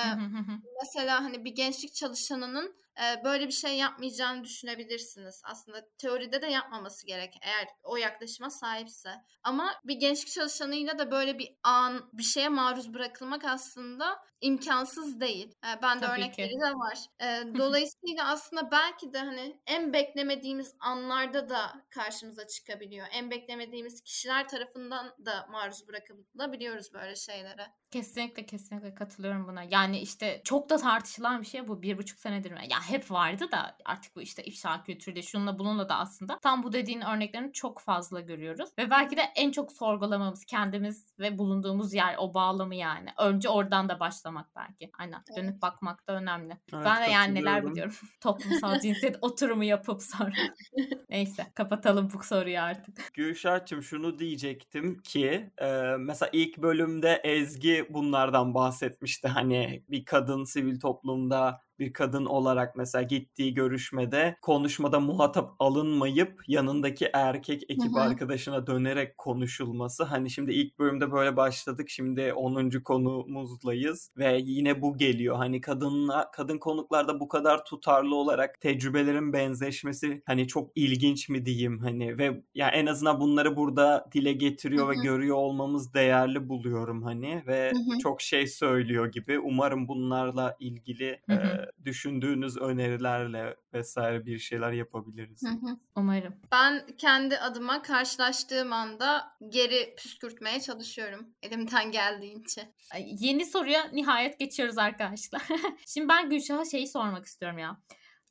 mesela hani bir gençlik çalışanının e, böyle bir şey yapmayacağını düşünebilirsiniz. Aslında teoride de yapmaması gerek eğer o yaklaşıma sahipse. Ama bir gençlik çalışanıyla da böyle bir an bir şeye maruz bırakılmak aslında imkansız değil. Ben de Tabii örnekleri ki. de var. Dolayısıyla aslında belki de hani en beklemediğimiz anlarda da karşımıza çıkabiliyor. En beklemediğimiz kişiler tarafından da maruz bırakılabiliyoruz böyle şeylere. Kesinlikle kesinlikle katılıyorum buna. Yani işte çok da tartışılan bir şey bu. Bir buçuk senedir? Ya hep vardı da artık bu işte ifşa kültürüyle şununla bununla da aslında tam bu dediğin örneklerini çok fazla görüyoruz. Ve belki de en çok sorgulamamız kendimiz ve bulunduğumuz yer o bağlamı yani. Önce oradan da başlamak belki. Aynen. Dönüp Evet. bakmak da önemli. Evet, ben de yani neler biliyorum. Toplumsal cinsiyet oturumu yapıp sonra. Neyse kapatalım bu soruyu artık. Gülşah'cığım şunu diyecektim ki e, mesela ilk bölümde Ezgi bunlardan bahsetmişti. Hani bir kadın sivil toplumda bir kadın olarak mesela gittiği görüşmede konuşmada muhatap alınmayıp yanındaki erkek ekip Hı hı. arkadaşına dönerek konuşulması. Hani şimdi ilk bölümde böyle başladık. Şimdi 10. konumuzdayız ve yine bu geliyor. Hani kadınla kadın konuklarda bu kadar tutarlı olarak tecrübelerin benzeşmesi hani çok ilginç mi diyeyim hani ve yani en azından bunları burada dile getiriyor Hı ve görüyor olmamız değerli buluyorum hani ve Hı hı. çok şey söylüyor gibi. Umarım bunlarla ilgili Hı hı. e, düşündüğünüz önerilerle vesaire bir şeyler yapabiliriz. Hı hı. Umarım. Ben kendi adıma karşılaştığım anda geri püskürtmeye çalışıyorum elimden geldiğince. Ay, Yeni soruya nihayet geçiyoruz arkadaşlar. Şimdi ben Gülşah'a şeyi sormak istiyorum ya.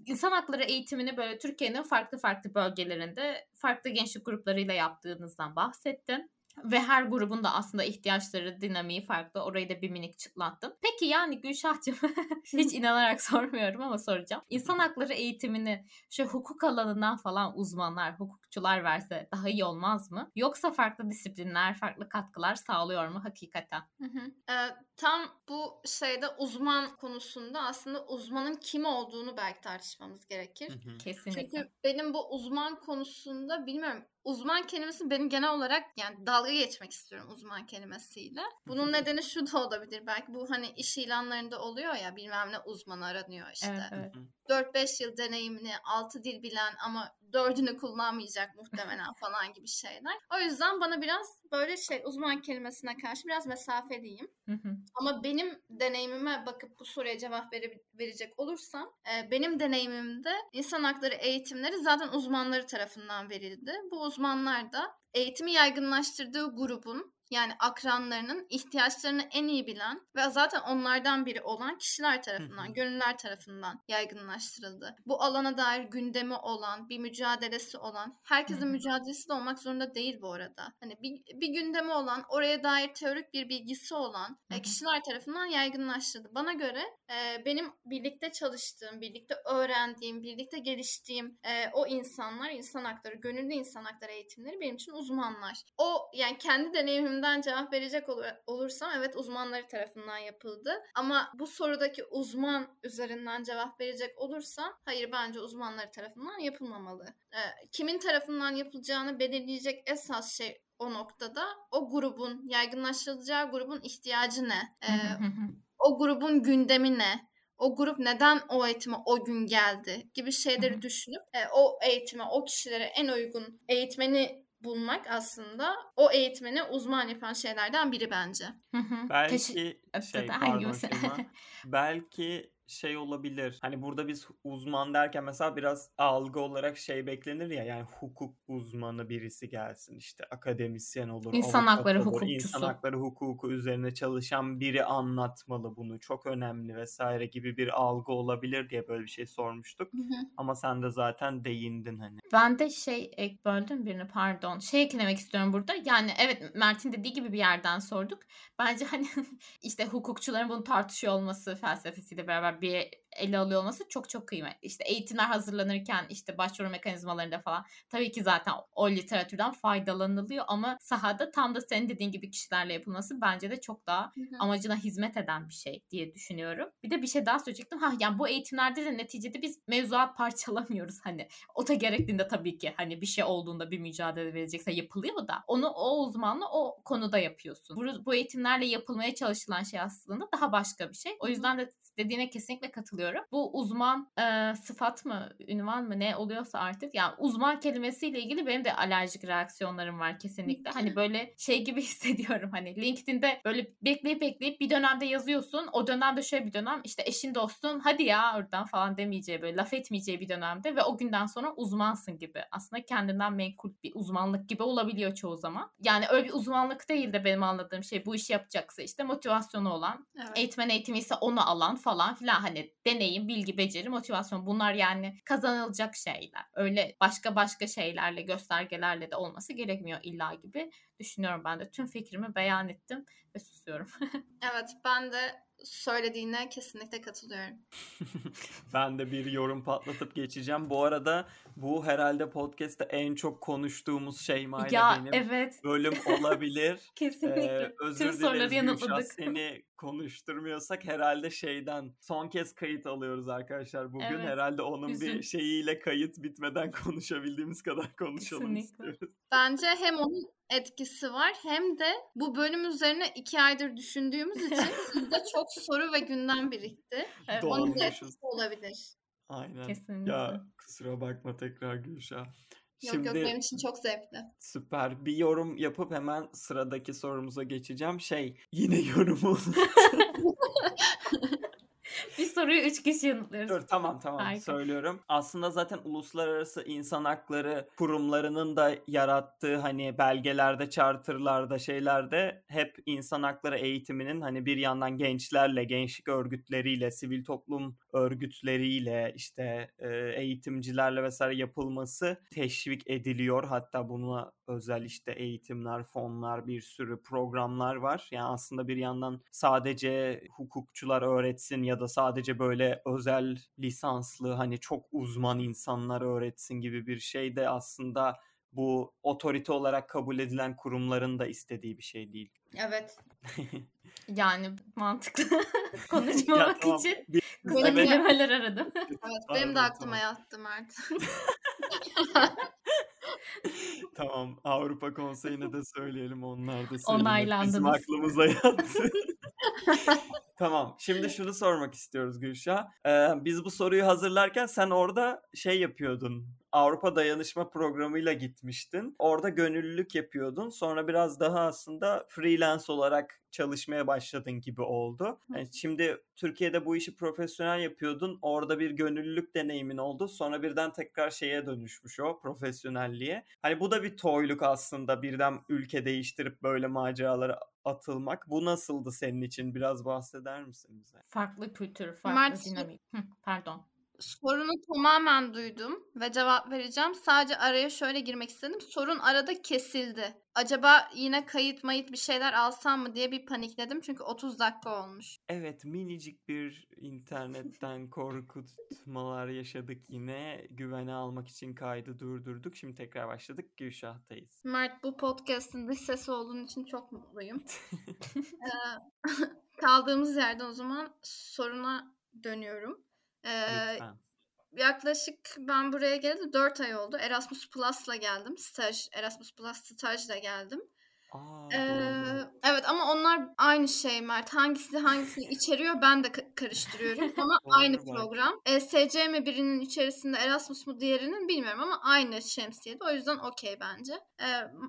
İnsan hakları eğitimini böyle Türkiye'nin farklı farklı bölgelerinde farklı gençlik gruplarıyla yaptığınızdan bahsettin. Ve her grubun da aslında ihtiyaçları, dinamiği farklı. Orayı da bir minik çıtlattın. Peki yani Gülşah'cığım hiç inanarak sormuyorum ama soracağım. İnsan hakları eğitimini şu hukuk alanından falan uzmanlar, hukukçular verse daha iyi olmaz mı? Yoksa farklı disiplinler, farklı katkılar sağlıyor mu hakikaten? Hı hı. Ee, tam bu şeyde uzman konusunda aslında uzmanın kim olduğunu belki tartışmamız gerekir. Hı hı. Kesinlikle. Çünkü benim bu uzman konusunda bilmiyorum uzman kelimesi benim genel olarak yani dalga geçmek istiyorum uzman kelimesiyle. Bunun nedeni şu da olabilir belki bu hani iş ilanlarında oluyor ya bilmem ne uzmanı aranıyor işte. Evet, evet. Hı hı. 4-5 yıl deneyimli, 6 dil bilen ama 4'ünü kullanmayacak muhtemelen falan gibi şeyler. O yüzden bana biraz böyle şey uzman kelimesine karşı biraz mesafeliyim. Hı hı. Ama benim deneyimime bakıp bu soruya cevap vere- verecek olursam e, benim deneyimimde insan hakları eğitimleri zaten uzmanları tarafından verildi. Bu uzmanlar da eğitimi yaygınlaştırdığı grubun yani akranlarının ihtiyaçlarını en iyi bilen ve zaten onlardan biri olan kişiler tarafından, gönüller tarafından yaygınlaştırıldı. Bu alana dair gündemi olan, bir mücadelesi olan, herkesin mücadelesi de olmak zorunda değil bu arada. Hani bir, bir gündemi olan, oraya dair teorik bir bilgisi olan e, kişiler tarafından yaygınlaştırıldı. Bana göre e, benim birlikte çalıştığım, birlikte öğrendiğim, birlikte geliştiğim e, o insanlar, insan hakları, gönüllü insan hakları eğitimleri benim için uzmanlar. O yani kendi deneyimimden cevap verecek ol- olursam evet uzmanları tarafından yapıldı. Ama bu sorudaki uzman üzerinden cevap verecek olursam hayır bence uzmanları tarafından yapılmamalı. E, kimin tarafından yapılacağını belirleyecek esas şey o noktada o grubun yaygınlaştırılacağı grubun ihtiyacı ne? E, hı. o grubun gündemi ne? O grup neden o eğitime o gün geldi gibi şeyleri düşünüp e, o eğitime, o kişilere en uygun eğitmeni bulmak aslında o eğitmeni uzman yapan şeylerden biri bence. Hı hı. Teşi- Belki şey de pardon. Belki şey olabilir. Hani burada biz uzman derken mesela biraz algı olarak şey beklenir ya yani hukuk uzmanı birisi gelsin işte akademisyen olur, İnsan hakları olur, hukukçusu. insan hakları hukuku üzerine çalışan biri anlatmalı bunu. Çok önemli vesaire gibi bir algı olabilir diye böyle bir şey sormuştuk. Ama sen de zaten değindin hani. Ben de şey ek böldüm birini pardon. Şey eklemek istiyorum burada. Yani evet Mert'in dediği gibi bir yerden sorduk. Bence hani işte hukukçuların bunu tartışıyor olması felsefesiyle beraber bir ele alıyor olması çok çok kıymetli. İşte eğitimler hazırlanırken işte başvuru mekanizmalarında falan tabii ki zaten o literatürden faydalanılıyor ama sahada tam da senin dediğin gibi kişilerle yapılması bence de çok daha amacına hizmet eden bir şey diye düşünüyorum. Bir de bir şey daha söyleyecektim. Ha yani bu eğitimlerde de neticede biz mevzuat parçalamıyoruz hani. O da gerektiğinde tabii ki hani bir şey olduğunda bir mücadele verecekse yapılıyor da onu o uzmanla o konuda yapıyorsun. Bu, bu eğitimlerle yapılmaya çalışılan şey aslında daha başka bir şey. O yüzden de dediğine kesinlikle katılıyorum. Bu uzman e, sıfat mı, ünvan mı ne oluyorsa artık yani uzman kelimesiyle ilgili benim de alerjik reaksiyonlarım var kesinlikle. Hani böyle şey gibi hissediyorum hani LinkedIn'de böyle bekleyip bekleyip bir dönemde yazıyorsun. O dönemde şöyle bir dönem işte eşin dostun hadi ya oradan falan demeyeceği böyle laf etmeyeceği bir dönemde ve o günden sonra uzmansın gibi. Aslında kendinden menkul bir uzmanlık gibi olabiliyor çoğu zaman. Yani öyle bir uzmanlık değil de benim anladığım şey bu işi yapacaksa işte motivasyonu olan Evet. eğitmen eğitimi ise onu alan falan filan hani deneyim, bilgi, beceri, motivasyon bunlar yani kazanılacak şeyler. Öyle başka başka şeylerle, göstergelerle de olması gerekmiyor illa gibi düşünüyorum ben de. Tüm fikrimi beyan ettim ve susuyorum. Evet ben de söylediğine kesinlikle katılıyorum. ben de bir yorum patlatıp geçeceğim. Bu arada Bu herhalde podcast'te en çok konuştuğumuz Şeyma ile Ya benim evet bölüm olabilir. kesinlikle. Ee, özür Tüm soruları dileriz yanıtladık. seni konuşturmuyorsak herhalde şeyden son kez kayıt alıyoruz arkadaşlar bugün. Evet, Herhalde onun üzün. bir şeyiyle kayıt bitmeden konuşabildiğimiz kadar konuşalım Kesinlikle. istiyoruz. Bence hem onun etkisi var hem de bu bölüm üzerine iki aydır düşündüğümüz için bizde çok soru ve gündem birikti. Evet, Onun etkisi olabilir. Aynen. Kesinlikle. Ya kusura bakma tekrar Gülşah. Yok yok benim için çok zevkli. Süper. Bir yorum yapıp hemen sıradaki sorumuza geçeceğim. Şey, yine yorumu Bir soruyu üç kişi yanıtlıyoruz. Dur tamam tamam Harika. söylüyorum. Aslında zaten uluslararası insan hakları kurumlarının da yarattığı hani belgelerde, charterlarda, şeylerde hep insan hakları eğitiminin hani bir yandan gençlerle, gençlik örgütleriyle, sivil toplum örgütleriyle, işte eğitimcilerle vesaire yapılması teşvik ediliyor. Hatta buna özel işte eğitimler, fonlar, bir sürü programlar var. Yani aslında bir yandan sadece hukukçular öğretsin ya da sadece böyle özel lisanslı hani çok uzman insanlar öğretsin gibi bir şey de aslında bu otorite olarak kabul edilen kurumların da istediği bir şey değil. Evet. Yani mantıklı konuşmamak Ya tamam, için bir- kısa kelimeler aradım. Evet Pardon, benim de aklıma tamam. yattı Mert. Tamam Avrupa Konseyi'ne de söyleyelim onlar da Onaylandınız. bizim aklımıza yattı. tamam şimdi şunu sormak istiyoruz Gülşah. Ee, biz bu soruyu hazırlarken sen orada şey yapıyordun. Avrupa Dayanışma Programı'yla gitmiştin. Orada gönüllülük yapıyordun. Sonra biraz daha aslında freelance olarak çalışmaya başladın gibi oldu. Yani şimdi Türkiye'de bu işi profesyonel yapıyordun. Orada bir gönüllülük deneyimin oldu. Sonra birden tekrar şeye dönüşmüş o profesyonelliğe. Hani bu da bir toyluk aslında birden ülke değiştirip böyle maceralara atılmak. Bu nasıldı senin için? Biraz bahseder misin bize? Farklı kültür, farklı Mert- dinamik. Hı, pardon. Sorunu tamamen duydum ve cevap vereceğim. Sadece araya şöyle girmek istedim. Sorun arada kesildi. Acaba yine kayıt mayıt bir şeyler alsam mı diye bir panikledim. Çünkü 30 dakika olmuş. Evet minicik bir internetten korkutmalar yaşadık yine. Güvene almak için kaydı durdurduk. Şimdi tekrar başladık. Gülşah'tayız. Mert bu podcast'in dış sesi olduğun için çok mutluyum. Ee, kaldığımız yerden o zaman soruna dönüyorum. Ee, Lütfen. yaklaşık ben buraya geleli 4 ay oldu. Erasmus Plus'la geldim. Staj, Erasmus Plus stajla geldim. Aa, Ee, doğru. evet ama onlar aynı şey Mert. Hangisi hangisini içeriyor ben de ka- karıştırıyorum. Ama Doğru aynı program. E, SC mi birinin içerisinde Erasmus mu diğerinin bilmiyorum ama aynı şemsiyede. O yüzden okey bence. E,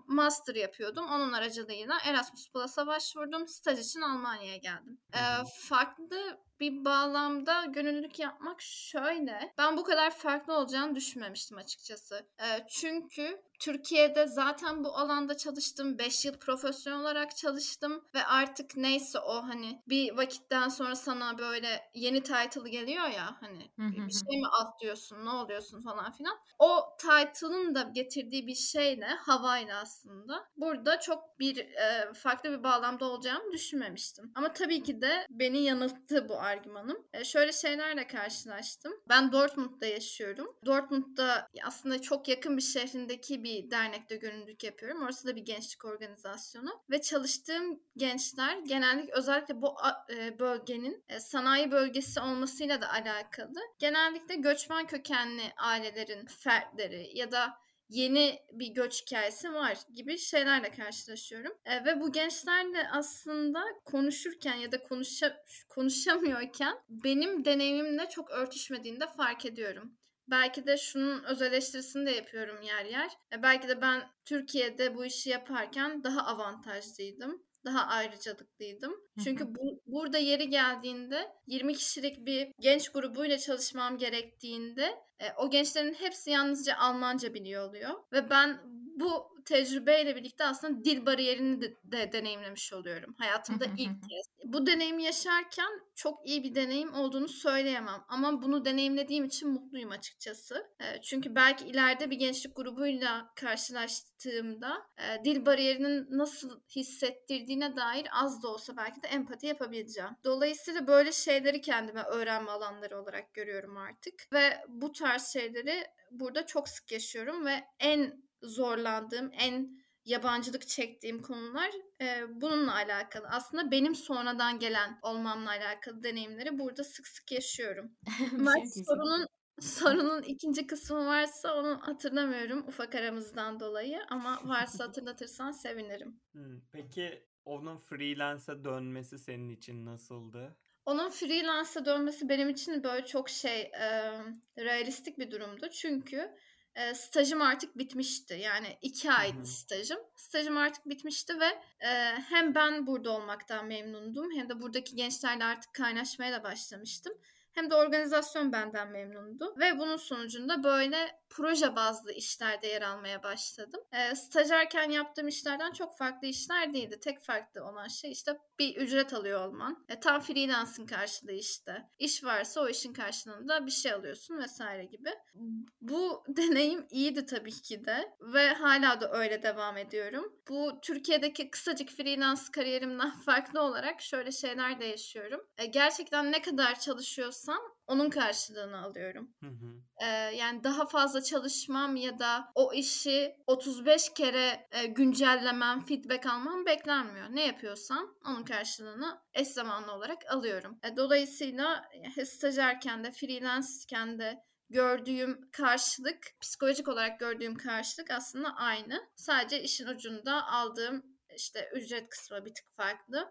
master yapıyordum. Onun aracılığıyla Erasmus Plus'a başvurdum. Staj için Almanya'ya geldim. E, hı. farklı bir bağlamda gönüllülük yapmak şöyle. Ben bu kadar farklı olacağını düşünmemiştim açıkçası. E, çünkü Türkiye'de zaten bu alanda çalıştım. 5 yıl profesyonel olarak çalıştım ve artık neyse o hani bir vakitten sonra sana böyle yeni title geliyor ya hani bir şey mi atlıyorsun, ne oluyorsun falan filan. O title'ın da getirdiği bir şeyle, havayla aslında burada çok bir e, farklı bir bağlamda olacağımı düşünmemiştim. Ama tabii ki de beni yanılttı bu argümanım. E, şöyle şeylerle karşılaştım. Ben Dortmund'da yaşıyorum. Dortmund'da aslında çok yakın bir şehrindeki bir dernekte gönüllülük yapıyorum. Orası da bir gençlik organizasyonu. Ve çalıştığım gençler genellikle özellikle bu e, bölgenin e, sanayi bölgesi olmasıyla da alakalı. Genellikle göçmen kökenli ailelerin fertleri ya da yeni bir göç hikayesi var gibi şeylerle karşılaşıyorum. E, ve bu gençlerle aslında konuşurken ya da konuşa, konuşamıyorken benim deneyimimle çok örtüşmediğini de fark ediyorum. Belki de şunun öz eleştirisini de yapıyorum yer yer. E, belki de ben Türkiye'de bu işi yaparken daha avantajlıydım. Daha ayrıcalıklıydım. Çünkü bu, burada yeri geldiğinde 20 kişilik bir genç grubuyla çalışmam gerektiğinde e, o gençlerin hepsi yalnızca Almanca biliyor oluyor. Ve ben bu tecrübeyle birlikte aslında dil bariyerini de, de deneyimlemiş oluyorum. Hayatımda ilk kez. Bu deneyimi yaşarken çok iyi bir deneyim olduğunu söyleyemem. Ama bunu deneyimlediğim için mutluyum açıkçası. E, çünkü belki ileride bir gençlik grubuyla karşılaştığımda e, dil bariyerinin nasıl hissettirdiğine dair az da olsa belki de empati yapabileceğim. Dolayısıyla böyle şeyleri kendime öğrenme alanları olarak görüyorum artık. Ve bu tarz şeyleri burada çok sık yaşıyorum ve en zorlandığım, en yabancılık çektiğim konular e, bununla alakalı. Aslında benim sonradan gelen olmamla alakalı deneyimleri burada sık sık yaşıyorum. Mert sorunun sorunun ikinci kısmı varsa onu hatırlamıyorum ufak aramızdan dolayı ama varsa hatırlatırsan sevinirim. Hmm, Peki onun freelance'e dönmesi senin için nasıldı? Onun freelance'a dönmesi benim için böyle çok şey e, realistik bir durumdu. Çünkü e, stajım artık bitmişti. Yani iki aydı stajım. Stajım artık bitmişti ve e, hem ben burada olmaktan memnundum hem de buradaki gençlerle artık kaynaşmaya da başlamıştım. Hem de organizasyon benden memnundu. Ve bunun sonucunda böyle proje bazlı işlerde yer almaya başladım. E, stajyerken yaptığım işlerden çok farklı işler değildi. Tek farklı olan şey işte bir ücret alıyor olman. E, tam freelance'ın karşılığı işte. İş varsa o işin karşılığında bir şey alıyorsun vesaire gibi. Bu deneyim iyiydi tabii ki de ve hala da öyle devam ediyorum. Bu Türkiye'deki kısacık freelance kariyerimden farklı olarak şöyle şeyler de yaşıyorum. E, gerçekten ne kadar çalışıyorsam onun karşılığını alıyorum. Hı hı. Ee, yani daha fazla çalışmam ya da o işi 35 kere e, güncellemem, feedback almam beklenmiyor. Ne yapıyorsam onun karşılığını eş zamanlı olarak alıyorum. E, dolayısıyla stajyerken de freelance'ken de gördüğüm karşılık, psikolojik olarak gördüğüm karşılık aslında aynı. Sadece işin ucunda aldığım işte ücret kısmı bir tık farklı.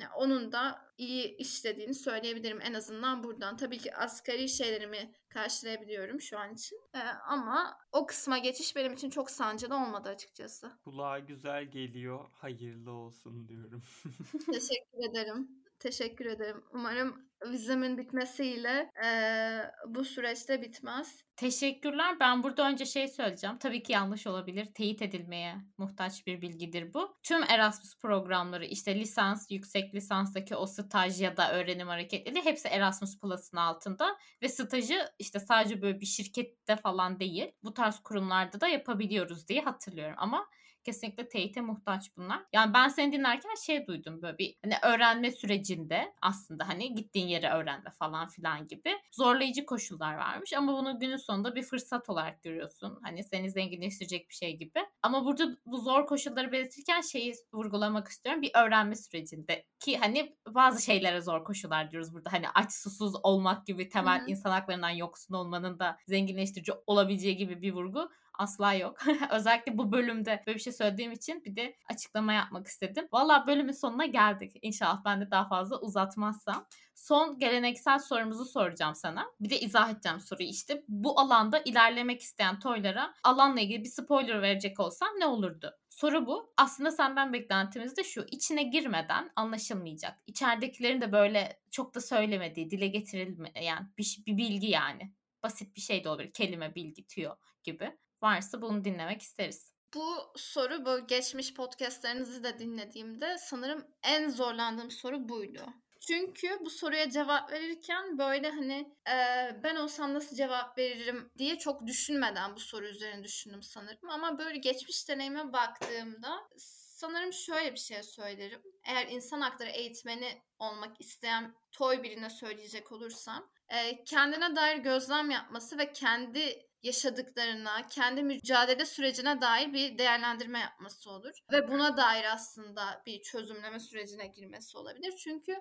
Yani onun da iyi işlediğini söyleyebilirim en azından buradan. Tabii ki asgari şeylerimi karşılayabiliyorum şu an için. Ee, ama o kısma geçiş benim için çok sancılı olmadı açıkçası. Kulağa güzel geliyor. Hayırlı olsun diyorum. Teşekkür ederim. Teşekkür ederim. Umarım vizemin bitmesiyle eee, bu süreçte bitmez. Teşekkürler. Ben burada önce şey söyleyeceğim. Tabii ki yanlış olabilir. Teyit edilmeye muhtaç bir bilgidir bu. Tüm Erasmus programları işte lisans, yüksek lisanstaki o staj ya da öğrenim hareketleri hepsi Erasmus Plus'ın altında ve stajı işte sadece böyle bir şirkette falan değil. Bu tarz kurumlarda da yapabiliyoruz diye hatırlıyorum ama kesinlikle teyite muhtaç bunlar. Yani ben seni dinlerken şey duydum böyle bir hani öğrenme sürecinde aslında hani gittiğin yere öğrenme falan filan gibi zorlayıcı koşullar varmış ama bunu günün sonunda bir fırsat olarak görüyorsun. Hani seni zenginleştirecek bir şey gibi. Ama burada bu zor koşulları belirtirken şeyi vurgulamak istiyorum. Bir öğrenme sürecinde ki hani bazı şeylere zor koşullar diyoruz burada. Hani aç susuz olmak gibi temel Hı hı. insan haklarından yoksun olmanın da zenginleştirici olabileceği gibi bir vurgu asla yok. Özellikle bu bölümde böyle bir şey söylediğim için bir de açıklama yapmak istedim. Valla bölümün sonuna geldik. İnşallah ben de daha fazla uzatmazsam. Son geleneksel sorumuzu soracağım sana. Bir de izah edeceğim soruyu işte. Bu alanda ilerlemek isteyen toylara alanla ilgili bir spoiler verecek olsam ne olurdu? Soru bu. Aslında senden beklentimiz de şu. İçine girmeden anlaşılmayacak. İçeridekilerin de böyle çok da söylemediği, dile getirilmeyen bir, bir bilgi yani. Basit bir şey de olabilir. Kelime, bilgi, tüyo gibi. Varsa bunu dinlemek isteriz. Bu soru bu geçmiş podcastlerinizi de dinlediğimde sanırım en zorlandığım soru buydu. Çünkü bu soruya cevap verirken böyle hani e, ben olsam nasıl cevap veririm diye çok düşünmeden bu soru üzerine düşündüm sanırım. Ama böyle geçmiş deneyime baktığımda sanırım şöyle bir şey söylerim. Eğer insan hakları eğitmeni olmak isteyen toy birine söyleyecek olursam e, kendine dair gözlem yapması ve kendi yaşadıklarına, kendi mücadele sürecine dair bir değerlendirme yapması olur. Ve buna dair aslında bir çözümleme sürecine girmesi olabilir. Çünkü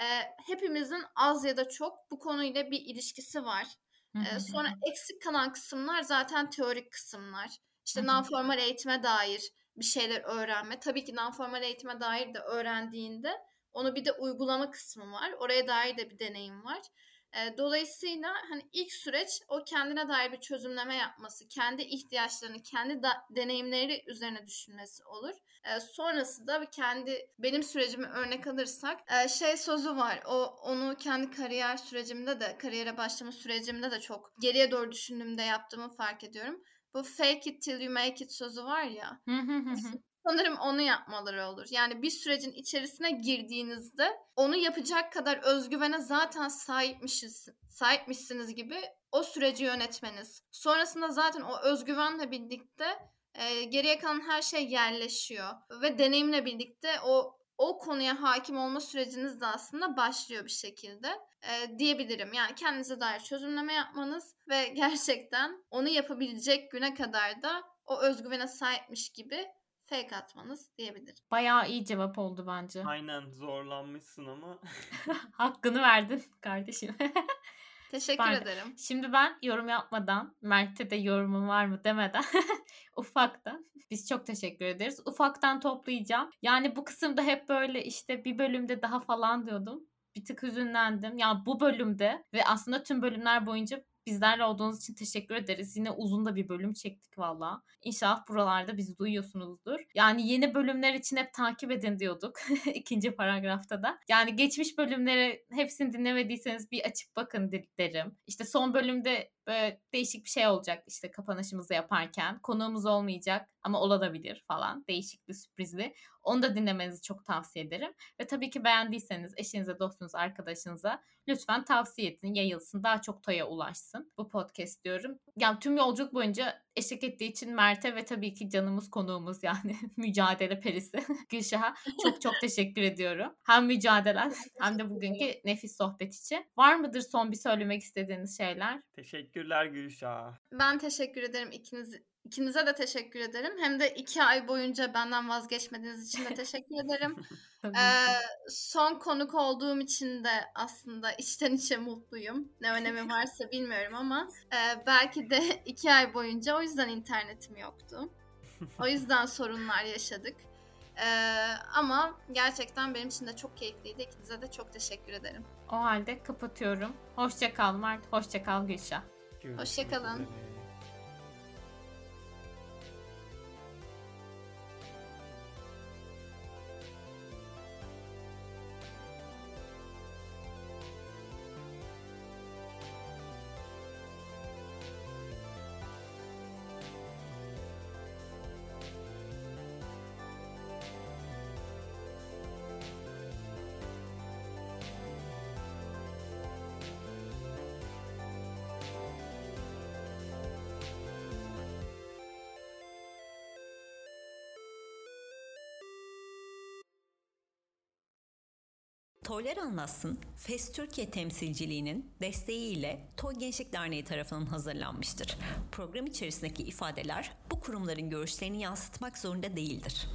e, hepimizin az ya da çok bu konuyla bir ilişkisi var. E, sonra eksik kalan kısımlar zaten teorik kısımlar. İşte non-formal eğitime dair bir şeyler öğrenme. Tabii ki non-formal eğitime dair de öğrendiğinde onu bir de uygulama kısmı var. Oraya dair de bir deneyim var. E, dolayısıyla hani ilk süreç o kendine dair bir çözümleme yapması, kendi ihtiyaçlarını, kendi da, deneyimleri üzerine düşünmesi olur. E, sonrası da kendi benim sürecimi örnek alırsak e, şey sözü var. O onu kendi kariyer sürecimde de kariyere başlama sürecimde de çok geriye doğru düşündüğümde yaptığımı fark ediyorum. Bu fake it till you make it sözü var ya. Sanırım onu yapmaları olur. Yani bir sürecin içerisine girdiğinizde onu yapacak kadar özgüvene zaten sahipmişiz, sahipmişsiniz gibi o süreci yönetmeniz. Sonrasında zaten o özgüvenle birlikte e, geriye kalan her şey yerleşiyor ve deneyimle birlikte o o konuya hakim olma süreciniz de aslında başlıyor bir şekilde e, diyebilirim. Yani kendinize dair çözümleme yapmanız ve gerçekten onu yapabilecek güne kadar da o özgüvene sahipmiş gibi fake atmanız diyebilirim. Bayağı iyi cevap oldu bence. Aynen zorlanmışsın ama. Hakkını verdin kardeşim. Teşekkür Pardon. ederim. Şimdi ben yorum yapmadan, Mert'te de yorumun var mı demeden ufaktan biz çok teşekkür ederiz. Ufaktan toplayacağım. Yani bu kısımda hep böyle işte bir bölümde daha falan diyordum. Bir tık hüzünlendim. Ya bu bölümde ve aslında tüm bölümler boyunca bizlerle olduğunuz için teşekkür ederiz. Yine uzun da bir bölüm çektik valla. İnşallah buralarda bizi duyuyorsunuzdur. Yani yeni bölümler için hep takip edin diyorduk. ikinci paragrafta da. Yani geçmiş bölümleri hepsini dinlemediyseniz bir açıp bakın derim. İşte son bölümde böyle değişik bir şey olacak işte kapanışımızı yaparken. Konuğumuz olmayacak ama olabilir falan. Değişik bir sürprizli. Onu da dinlemenizi çok tavsiye ederim. Ve tabii ki beğendiyseniz eşinize, dostunuza, arkadaşınıza lütfen tavsiye edin, yayılsın, daha çok toya ulaşsın bu podcast diyorum. Yani tüm yolculuk boyunca eşlik ettiği için Mert'e ve tabii ki canımız konuğumuz yani mücadele perisi Gülşah'a çok çok teşekkür ediyorum. Hem mücadele hem de bugünkü nefis sohbet için. Var mıdır son bir söylemek istediğiniz şeyler? Teşekkürler Gülşah. Ben teşekkür ederim ikiniz İkinize de teşekkür ederim. Hem de iki ay boyunca benden vazgeçmediğiniz için de teşekkür ederim. ee, son konuk olduğum için de aslında içten içe mutluyum. Ne önemi varsa bilmiyorum ama e, belki de iki ay boyunca o yüzden internetim yoktu. O yüzden sorunlar yaşadık. Ee, ama gerçekten benim için de çok keyifliydi. İkinize de çok teşekkür ederim. O halde kapatıyorum. Hoşça kal Mert, hoşça kal Gülşah. Hoşça Toylar Anlatsın, FES Türkiye temsilciliğinin desteğiyle Toy Gençlik Derneği tarafından hazırlanmıştır. Program içerisindeki ifadeler bu kurumların görüşlerini yansıtmak zorunda değildir.